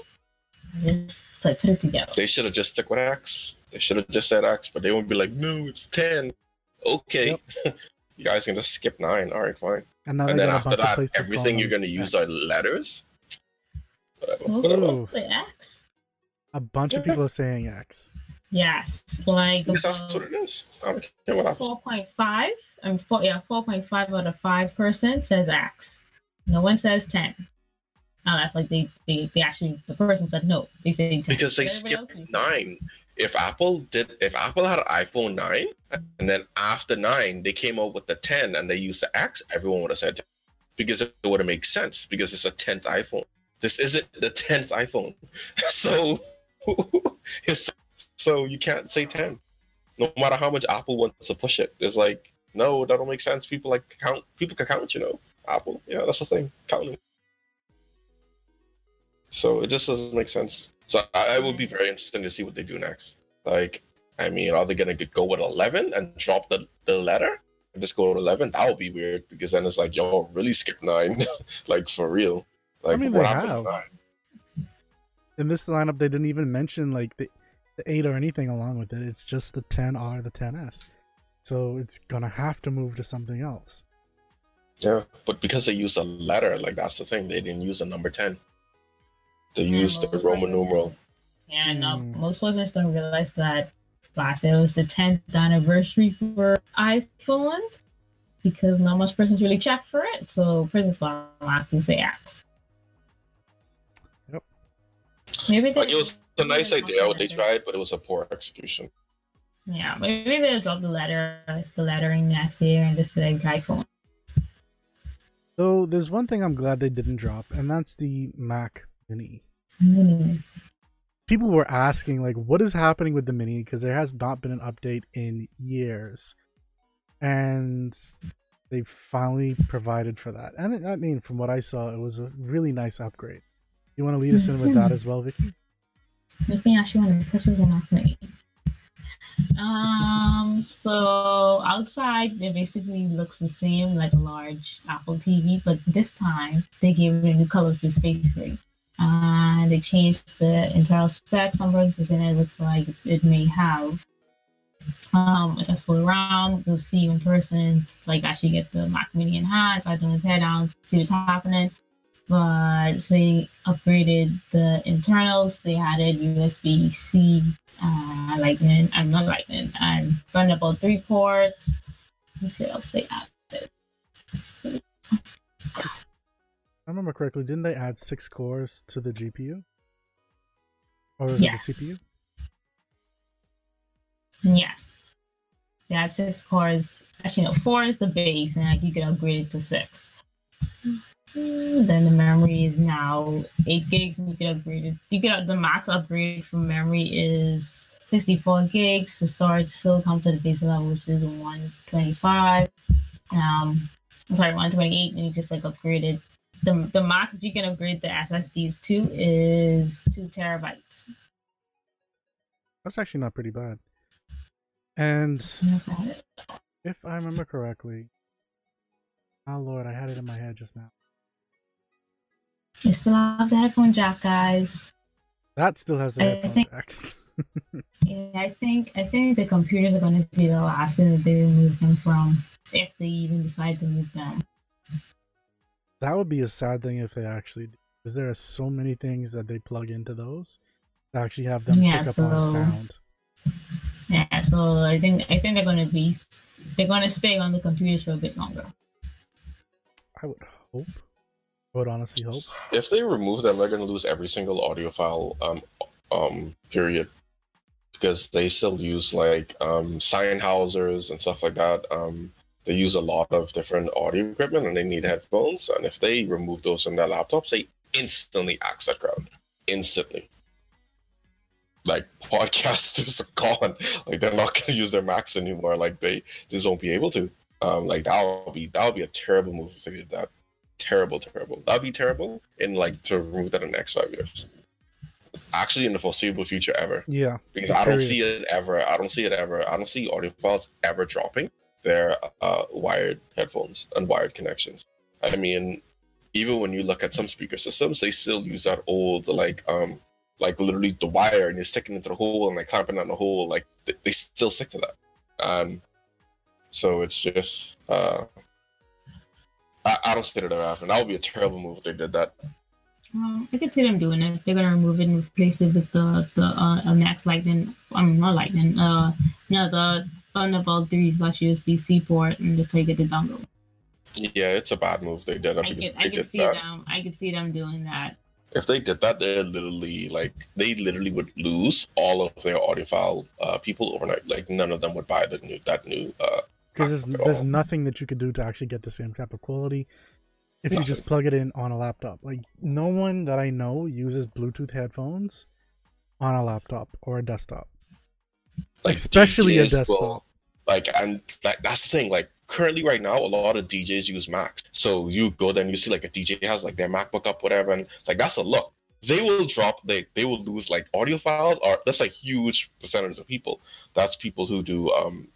just like put it together they should have just stuck with X. They should have just said X, but they would be like, no, it's ten. Okay. you guys can just skip nine. All right, fine. And now and they then got a after bunch of that, places everyththing you're gonna use X. are letters. Whatever. Ooh. whatever. X A bunch of people are saying X. Yes, like Because that's um, what it is. Okay, what four point five. I'm four. Yeah, four point five out of five person says X. No one says ten. Unless like they, they they actually the person said no. They say 10. Because they skipped else says nine. If Apple did, if Apple had an iPhone nine, and then after nine they came out with the ten and they used the X, everyone would have said 10. because it would have made sense because it's a tenth iPhone. This isn't the tenth iPhone, so so you can't say ten. No matter how much Apple wants to push it, it's like no, that don't make sense. People like count. People can count, you know. Apple, yeah, that's the thing, counting. So it just doesn't make sense. So I, I would be very interested to see what they do next. Like, I mean, are they gonna go with eleven and drop the the letter and just go with eleven? That would be weird because then it's like, yo, really skip nine, like for real. Like, mean, what they happened have. nine? In this lineup, they didn't even mention like the, the 8 or anything along with it. It's just the 10R, the 10S. So it's gonna have to move to something else. Yeah, but because they used a letter, like that's the thing. They didn't use a number ten. They Yeah, used the Roman numeral. Yeah, no, most persons don't realize that last year was the 10th anniversary for iPhone because not much persons really check for it. So persons will automatically say X. Yep. Maybe they, Like it was a nice idea what they tried, but it was a poor execution. Yeah, maybe they'll drop the letter, the lettering next year and just be like iPhone. So there's one thing I'm glad they didn't drop, and that's the Mac Mini. Mm. People were asking like, what is happening with the Mini? Because there has not been an update in years, and they finally provided for that. And I mean, from what I saw, it was a really nice upgrade. You want to lead us in with that as well, Vicky? Make me actually want to purchase a Mac Mini. Um, so outside it basically looks the same like a large Apple TV, but this time they gave it a new color to space gray. And they changed the internal specs. Some versions in it looks like it may have um adjustable around. We'll see in person, like actually get the Mac Mini in hand, so I don't tear down, to see what's happening but they upgraded the internals. They added USB C, uh, Lightning, I'm not Lightning, and Thunderbolt 3 ports. Let me see what else they added. I remember correctly, didn't they add six cores to the GPU? Or was Yes. it the CPU? Yes. They had six cores. Actually, no, four is the base, and like you could upgrade it to six. Mm, Then the memory is now eight gigs, and you could upgrade it. You could the max upgrade for memory is sixty-four gigs. The storage still comes at the base level, which is one twenty-five. Um, sorry, one twenty-eight, and you just like upgrade it. The the max that you can upgrade the SSDs to is two terabytes. That's actually not pretty bad. And bad. if I remember correctly, oh lord, I had it in my head just now. You still have the headphone jack, guys. That still has the I headphone think- jack. Yeah, I think I think the computers are going to be the last thing that they remove them from, if they even decide to move them. That would be a sad thing if they actually because there are so many things that they plug into those that actually have them Yeah, pick up on sound. Yeah, so I think I think they're going to be they're going to stay on the computers for a bit longer. I would hope. I would honestly hope. If they remove them, they're gonna lose every single audiophile. Um, um, period. Because they still use like um Sennheisers and stuff like that. Um, they use a lot of different audio equipment, and they need headphones. And if they remove those from their laptops, they instantly axe that crowd. Instantly. Like podcasters are gone. Like they're not gonna use their Macs anymore. Like they just won't be able to. Um, like that'll be that'll be a terrible move if they did that terrible, terrible. That'd be terrible in like to remove that in the next five years. Actually, in the foreseeable future, ever Yeah. because I don't period. see it ever. I don't see it ever. I don't see audio files ever dropping their uh, wired headphones and wired connections. I mean, even when you look at some speaker systems, they still use that old like um like literally the wire and you're sticking into the hole and like clamping on the hole. Like they, they still stick to that. Um, so it's just uh, I, I don't see it ever happen. That would be a terrible move if they did that. Um, I could see them doing it. They're gonna remove it and replace it with the the uh, Max Lightning. I'm um, not Lightning. Uh, no, the Thunderbolt three slash USB C port, and just take it to dongle. Yeah, it's a bad move they did. I could, I could see that. them. I could see them doing that. If they did that, they're literally like they literally would lose all of their audiophile uh, people overnight. Like none of them would buy the new that new. Because uh, there's there's nothing that you could do to actually get the same type of quality if nothing. you just plug it in on a laptop. Like no one that I know uses Bluetooth headphones on a laptop or a desktop. Like especially DJs a desktop. Will, like and like that's the thing. Like currently right now, a lot of DJs use Macs. So you go there and you see like a DJ has like their MacBook up, whatever, and like that's a look. They will drop they they will lose like audiophiles or that's a huge percentage of people. That's people who do um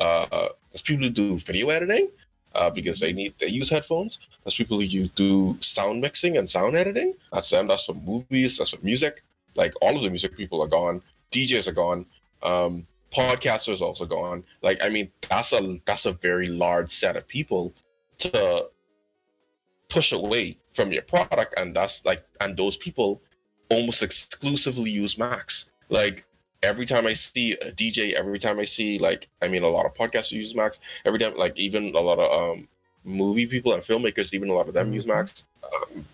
uh that's people who do video editing uh, because they need they use headphones. That's people who do sound mixing and sound editing. That's them. That's for movies. That's for music. Like all of the music people are gone. DJs are gone. Um, podcasters also gone. Like I mean, that's a that's a very large set of people to push away from your product, and that's like and those people almost exclusively use Macs. Like every time I see a DJ, every time I see like I mean a lot of podcasters use Macs. Every time like even a lot of um movie people and filmmakers, even a lot of them use mm-hmm. Macs. Um,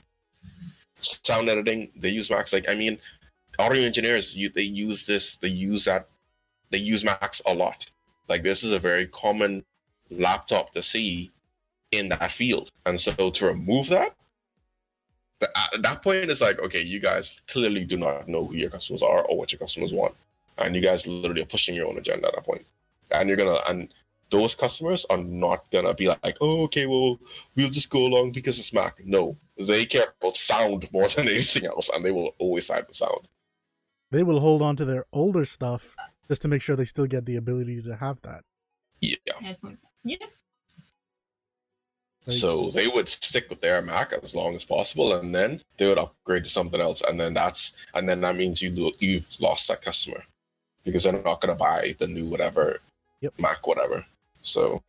sound editing, they use Macs. Like I mean, audio engineers, you they use this, they use that they use Macs a lot. Like this is a very common laptop to see in that field. And so to remove that, at that point, it's like, okay, you guys clearly do not know who your customers are or what your customers want. And you guys literally are pushing your own agenda at that point. And you're gonna and those customers are not gonna be like, oh, okay, well, we'll just go along because it's Mac. No, they care about sound more than anything else, and they will always side with sound. They will hold on to their older stuff just to make sure they still get the ability to have that. Yeah. Yeah. So they would stick with their Mac as long as possible, and then they would upgrade to something else, and then that's and then that means you lo- you've lost that customer because they're not going to buy the new whatever yep. Mac whatever. So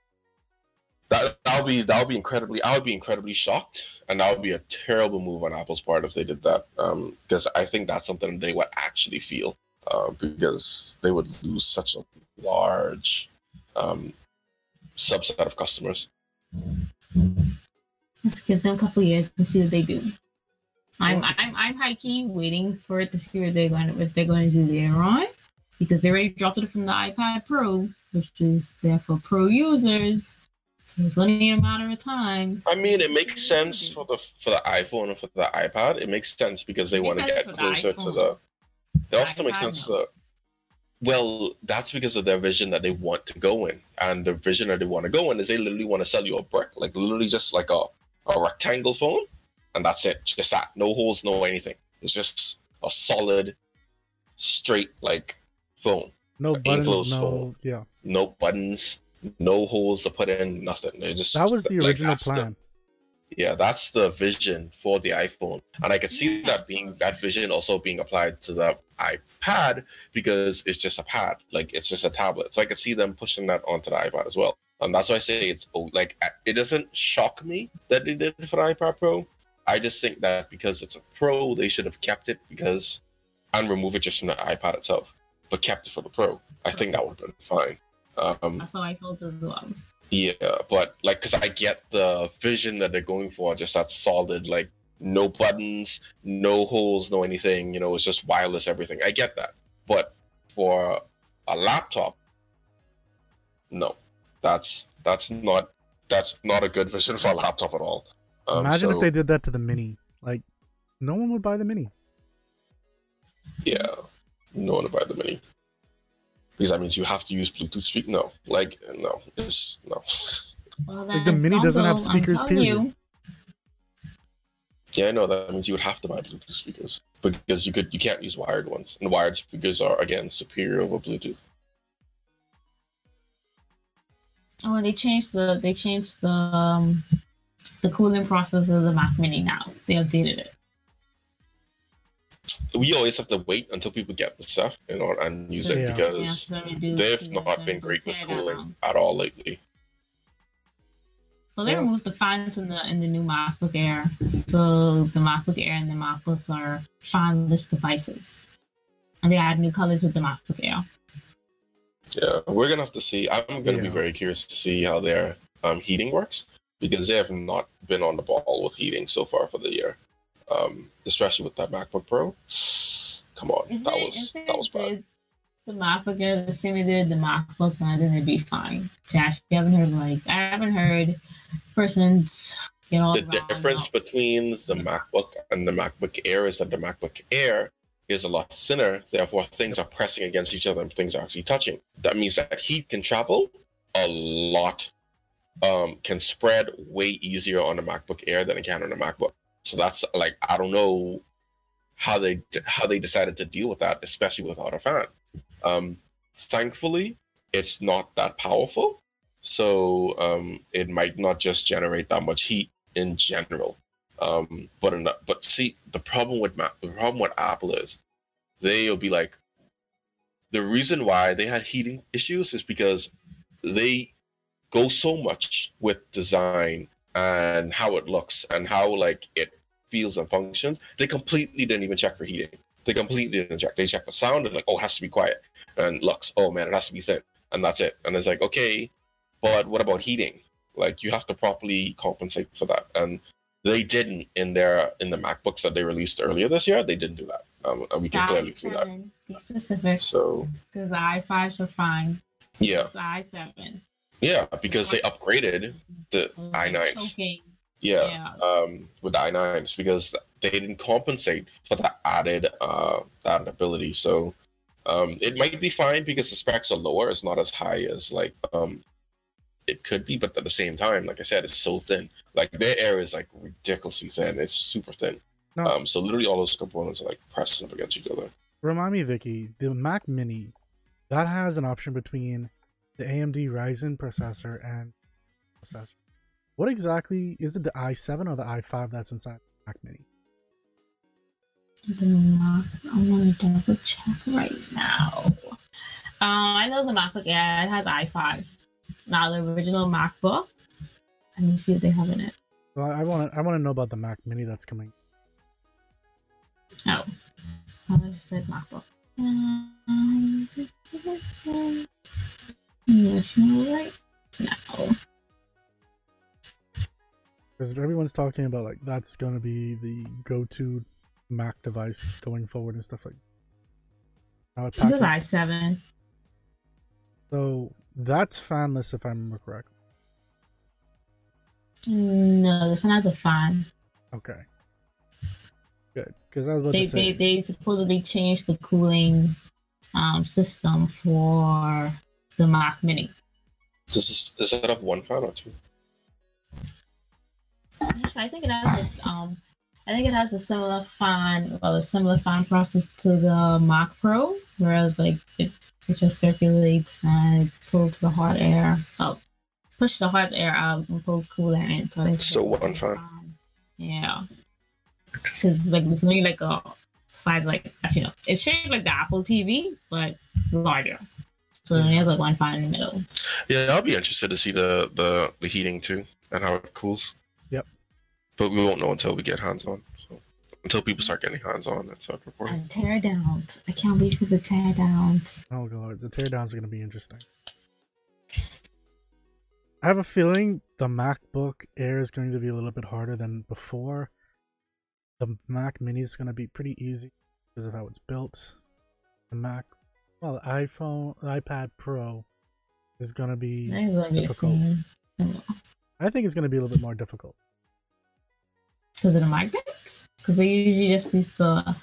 that that'll be that'll be incredibly. I would be incredibly shocked, and that would be a terrible move on Apple's part if they did that. Um, because I think that's something they would actually feel uh, because they would lose such a large um, subset of customers. Let's give them a couple years and see what they do. I'm I'm I'm high key waiting for it to see what they're going to what they're going to do later on, because they already dropped it from the iPad Pro, which is there for pro users. So it's only a matter of time. I mean, it makes sense for the for the iPhone and for the iPad. It makes sense because they want to get closer to the it also makes sense that well, that's because of their vision that they want to go in. And the vision that they want to go in is they literally want to sell you a brick, like literally just like a, a rectangle phone. And that's it. Just that. No holes, no anything. It's just a solid, straight like phone. No buttons, no phone. yeah. No buttons, no holes to put in, nothing. It just That was the original like, plan. Yeah, that's the vision for the iPhone, and I could see that being that vision also being applied to the iPad because it's just a pad, like it's just a tablet. So I could see them pushing that onto the iPad as well, and that's why I say it's like it doesn't shock me that they did it for the iPad Pro. I just think that because it's a Pro, they should have kept it because and remove it just from the iPad itself, but kept it for the Pro. I think that would have been fine. Um, that's how I felt as well. Yeah, but like, cause I get the vision that they're going for, just that solid, like no buttons, no holes, no anything. You know, it's just wireless everything. I get that, but for a laptop, no, that's that's not that's not a good vision for a laptop at all. Um, Imagine so, if they did that to the mini. Like, no one would buy the mini. Yeah, no one would buy the mini because that means you have to use Bluetooth speak. No, like no, it's no. Well, like the Mini doesn't have speakers. Period. You. Yeah, I know that means you would have to buy Bluetooth speakers because you could you can't use wired ones, and wired speakers are again superior over Bluetooth. Oh, they changed the they changed the um, the cooling process of the Mac Mini now. They updated it we always have to wait until people get the stuff you know and use it yeah. because yeah, they've not been great with cooling at all lately. Well, they Well- removed the fans in the in the new MacBook Air, so the MacBook Air and the MacBooks are fanless devices, and they add new colors with the MacBook Air. Yeah, we're gonna have to see. I'm gonna be very curious to see how their um, heating works because they have not been on the ball with heating so far for the year, um, especially with that MacBook Pro. Come on, If that they- was that was bad. The MacBook Air the same they did the MacBook, then I think they'd be fine. Gosh, you haven't heard like I haven't heard persons get all The difference between the MacBook and the MacBook Air is that the MacBook Air is a lot thinner, therefore things are pressing against each other and things are actually touching. That means that heat can travel a lot, um, can spread way easier on the MacBook Air than it can on the MacBook. So that's like I don't know how they how they decided to deal with that, especially without a fan. Um, thankfully, it's not that powerful, so um, it might not just generate that much heat in general. Um, but in but see, the problem with Ma- the problem with Apple is they'll be like, the reason why they had heating issues is because they go so much with design and how it looks and how like it feels and functions. They completely didn't even check for heating. They completely didn't check. They check for sound and like, oh, it has to be quiet. And looks, oh man, it has to be thin, and that's it. And it's like, okay, but what about heating? Like you have to properly compensate for that, and they didn't in their in the MacBooks that they released earlier this year. They didn't do that, um, and we can clearly see that. i7, Be specific, So because the i5s are fine. yeah, It's the i7. Yeah, because they upgraded the Oh, i9s. Choking. Yeah, Yeah. um, with the i9s because they didn't compensate for the added uh that added ability. So um, it might be fine because the specs are lower. It's not as high as like um it could be, but at the same time, like I said, it's so thin. Like their air is like ridiculously thin. It's super thin. No. Um, so literally all those components are like pressing up against each other. Remind me, Vicky, the Mac Mini that has an option between the AMD Ryzen processor and processor. What exactly is it? The i7 or the i5 that's inside the Mac Mini? The Mac, I'm gonna double check right now. Um, I know the MacBook Air it has i5. Now the original MacBook. Let me see what they have in it. Well, I want to I want to know about the Mac Mini that's coming. Oh, I just said MacBook. Um, yes, right. No. Because everyone's talking about like that's gonna be the go-to Mac device going forward and stuff like. How it This is packs- i7. so that's fanless, if I remember correctly. No, this one has a fan. Okay. Good, because I was about They to say. they they supposedly changed the cooling um system for the Mac Mini. Does this does it have one fan or two? I think it has a, um I think it has a similar fan well a similar fan process to the Mac Pro, whereas like it, it just circulates and pulls the hot air out. Push the hot air out and pulls cool air in. So, So one fan. um, Yeah. Because it's like it's really like a size like you know It's shaped like the Apple TV, but larger. So it has like one fan in the middle. Yeah, I'll be interested to see the the the heating too and how it cools. Yep. But we won't know until we get hands on. So until people start getting hands on, that's start uh, reporting. And tear downs. I can't wait for the tear downs. Oh god, the tear downs are gonna be interesting. I have a feeling the MacBook Air is going to be a little bit harder than before. The Mac Mini is going to be pretty easy because of how it's built. The Mac, well, iPhone, iPad Pro is going to be. That is what you're difficult. I think it's going to be a little bit more difficult. Because of the magnets? Because they usually just used to.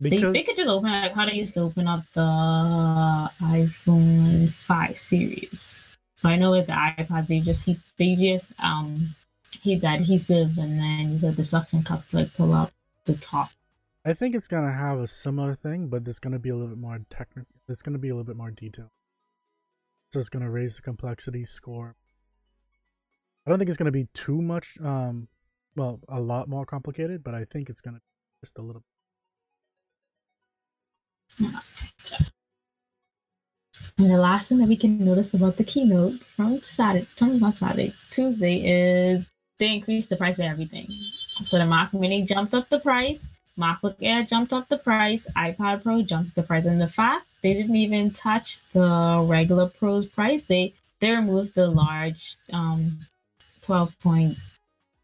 They, Because they could just open like how they used to open up the iPhone 5 series. But I know with the iPads, they just heat, they just um heat the adhesive and then use the suction cup to like pull up the top. I think it's to have a similar thing, but it's to be a little bit more technical. It's to be a little bit more detailed. So it's to raise the complexity score. I don't think it's to be too much, um, well, a lot more complicated, but I think it's going to just a little. Bit. And the last thing that we can notice about the keynote from Saturday, not Saturday, Tuesday is they increased the price of everything. So the Mac Mini jumped up the price, MacBook Air jumped up the price, iPad Pro jumped the price, and the fact they didn't even touch the regular Pro's price. They they removed the large um 12 point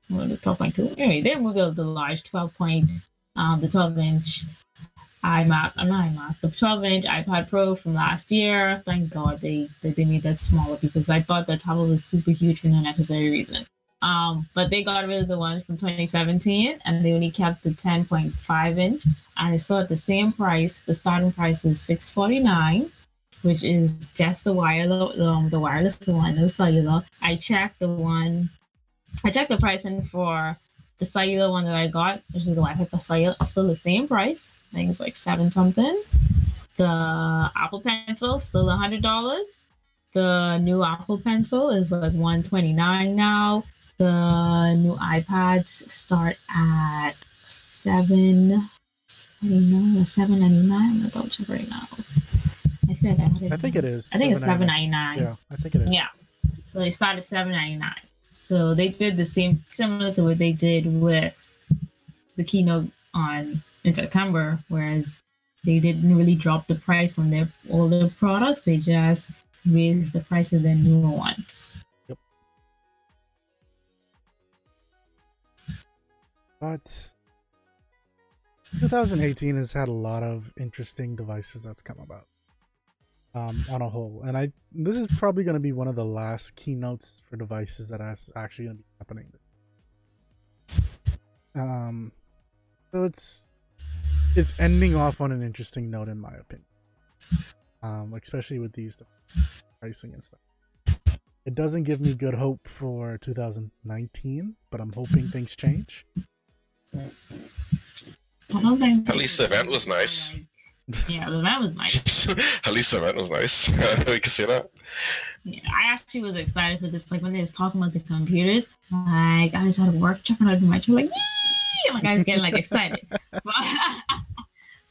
what is 12.2 anyway they removed the, the large 12 point um the 12 inch iMac, I'm not iMac, the 12 inch iPad Pro from last year. Thank God they, they, they made that smaller because I thought the tablet was super huge for no necessary reason. Um, but they got rid of the ones from 2017 and they only kept the 10.5 inch and it's still at the same price. The starting price is 649 which is just the wireless, um, the wireless one, no cellular. I checked the one, I checked the pricing for the cellular one that I got, which is the Wi-Fi plus cellular, still the same price. I think it's like seven something. The Apple Pencil still a hundred dollars. The new Apple Pencil is like one twenty nine now. The new iPads start at seven ninety nine or seven ninety nine. Gonna double check right now. I think I had it. I think it is. I think it's seven $7.99. Yeah, I think it is. Yeah. So they started seven ninety nine. So they did the same similar to what they did with the keynote on in September, whereas they didn't really drop the price on their older products. They just raised the price of their newer ones. But 2018 has had a lot of interesting devices that's come about um, on a whole, and I this is probably going to be one of the last keynotes for devices that is actually going to be happening. Um, so it's it's ending off on an interesting note, in my opinion. Um, especially with these pricing and stuff. It doesn't give me good hope for 2019, but I'm hoping things change. I don't think At least the event was nice. Yeah, the event was nice. At least the event was nice. we can see that. Yeah, I actually was excited for this. Like when they was talking about the computers, like I was at a work jumping out of my chair, like Yee! like I was getting like excited. but,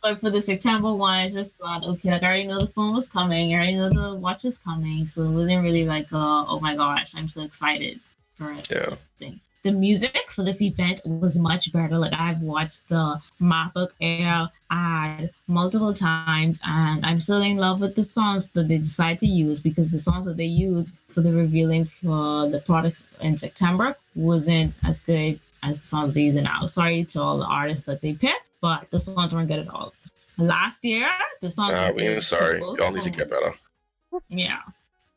but for the September one, I just thought, okay, like I already know the phone was coming, I already know the watch was coming, so it wasn't really like, uh, oh my gosh, I'm so excited for it, Yeah. this thing. The music for this event was much better. Like I've watched the MacBook Air ad multiple times, and I'm still in love with the songs that they decide to use because the songs that they used for the revealing for the products in September wasn't as good as the songs they're using now. Sorry to all the artists that they picked, but the songs weren't good at all. Last year, the songs. Nah, that we sorry. Y'all need to get better. yeah.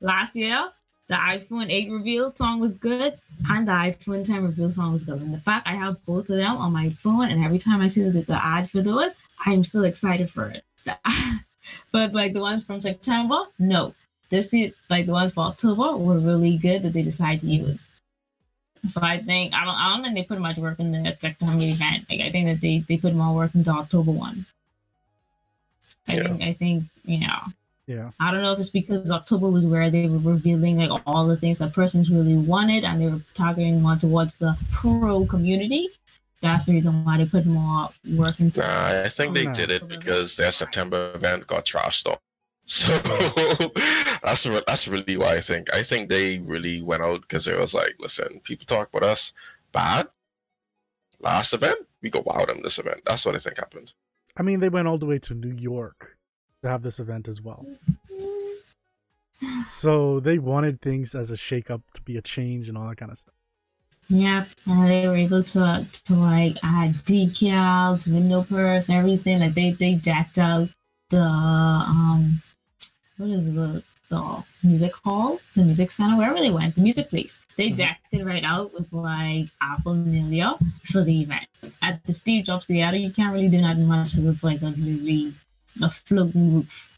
Last year, the iPhone 8 reveal song was good, and the iPhone 10 reveal song was good. And the fact I have both of them on my phone, and every time I see the, the ad for those, I'm still excited for it. but like the ones from September, no. This is like the ones for October were really good that they decided to use. So I think I don't I don't think they put much work in the September event. Like I think that they they put more work into October one. I Yeah. think I think yeah. Yeah. I don't know if it's because October was where they were revealing like all the things that persons really wanted and they were targeting more towards the pro community. That's the reason why they put more work into Nah, I think they did it because their September event got trashed on. So that's re- that's really why I think. I think they really went out because it was like, listen, people talk about us bad. Last event, we go wow them this event. That's what I think happened. I mean, they went all the way to New York to have this event as well. So they wanted things as a shake up to be a change and all that kind of stuff. Yep, and they were able to to like add decals, window purse, everything. Like they they decked out the um what is the the music hall, the music center, wherever they went, the music place. They Mhm. decked it right out with like Apple for the event. At the Steve Jobs Theater, you can't really do nothing much. It was like a literally a floating roof,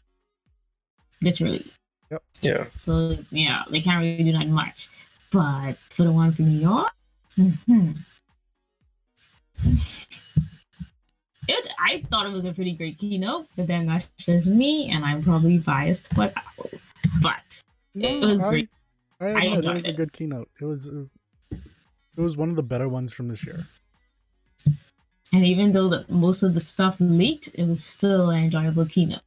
literally. Yep. Yeah. So yeah, they can't really do that much. But for the one from New York, hmm it I thought it was a pretty great keynote, but then that's just me, and I'm probably biased But Apple. But it was I, great. I, I admit it enjoyed was a good keynote. It was uh, it was one of the better ones from this year. And even though the, most of the stuff leaked, it was still an enjoyable keynote.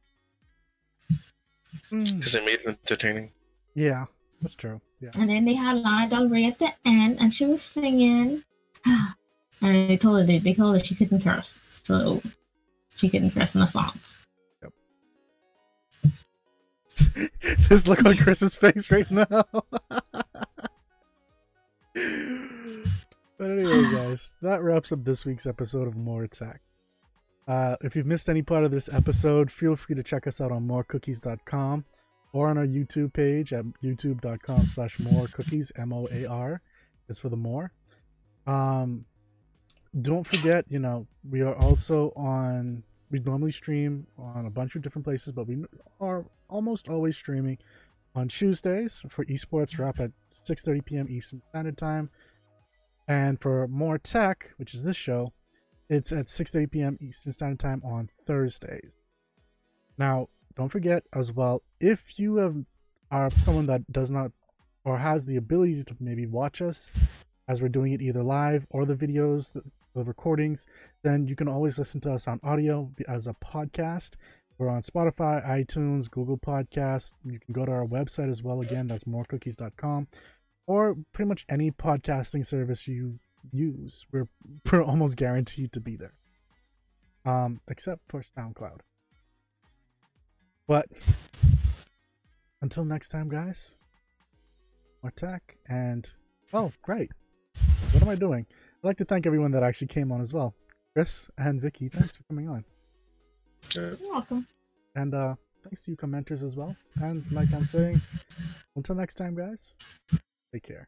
Hmm. Because they made it entertaining. yeah, that's true. Yeah. And then they had Lana Del Rey at the end, and she was singing. And they told her they, they told her she couldn't curse, so she couldn't curse in the songs. This look on Chris's face right now. but anyway, guys, that wraps up this week's episode of More Attack. Uh, if you've missed any part of this episode, feel free to check us out on moarcookies.com or on our YouTube page at youtube.com slash moarcookies, M-O-A-R is for the more. Um, don't forget, you know, we are also on, we normally stream on a bunch of different places, but we are almost always streaming on Tuesdays for esports wrap at 6:30 p.m. Eastern Standard Time, and for more tech, which is this show, it's at 6:30 p.m. Eastern Standard Time on Thursdays. Now, don't forget as well if you have are someone that does not or has the ability to maybe watch us as we're doing it either live or the videos, the, the recordings, then you can always listen to us on audio as a podcast. We're on Spotify, iTunes, Google Podcasts. You can go to our website as well. Again, that's moarcookies.com or pretty much any podcasting service you use. We're, we're almost guaranteed to be there, um, except for SoundCloud. But until next time, guys, more tech and oh, great. What am I doing? I'd like to thank everyone that actually came on as well. Chris and Vicky, thanks for coming on. You're welcome. And uh thanks to you commenters as well. And like I'm saying, until next time guys, take care.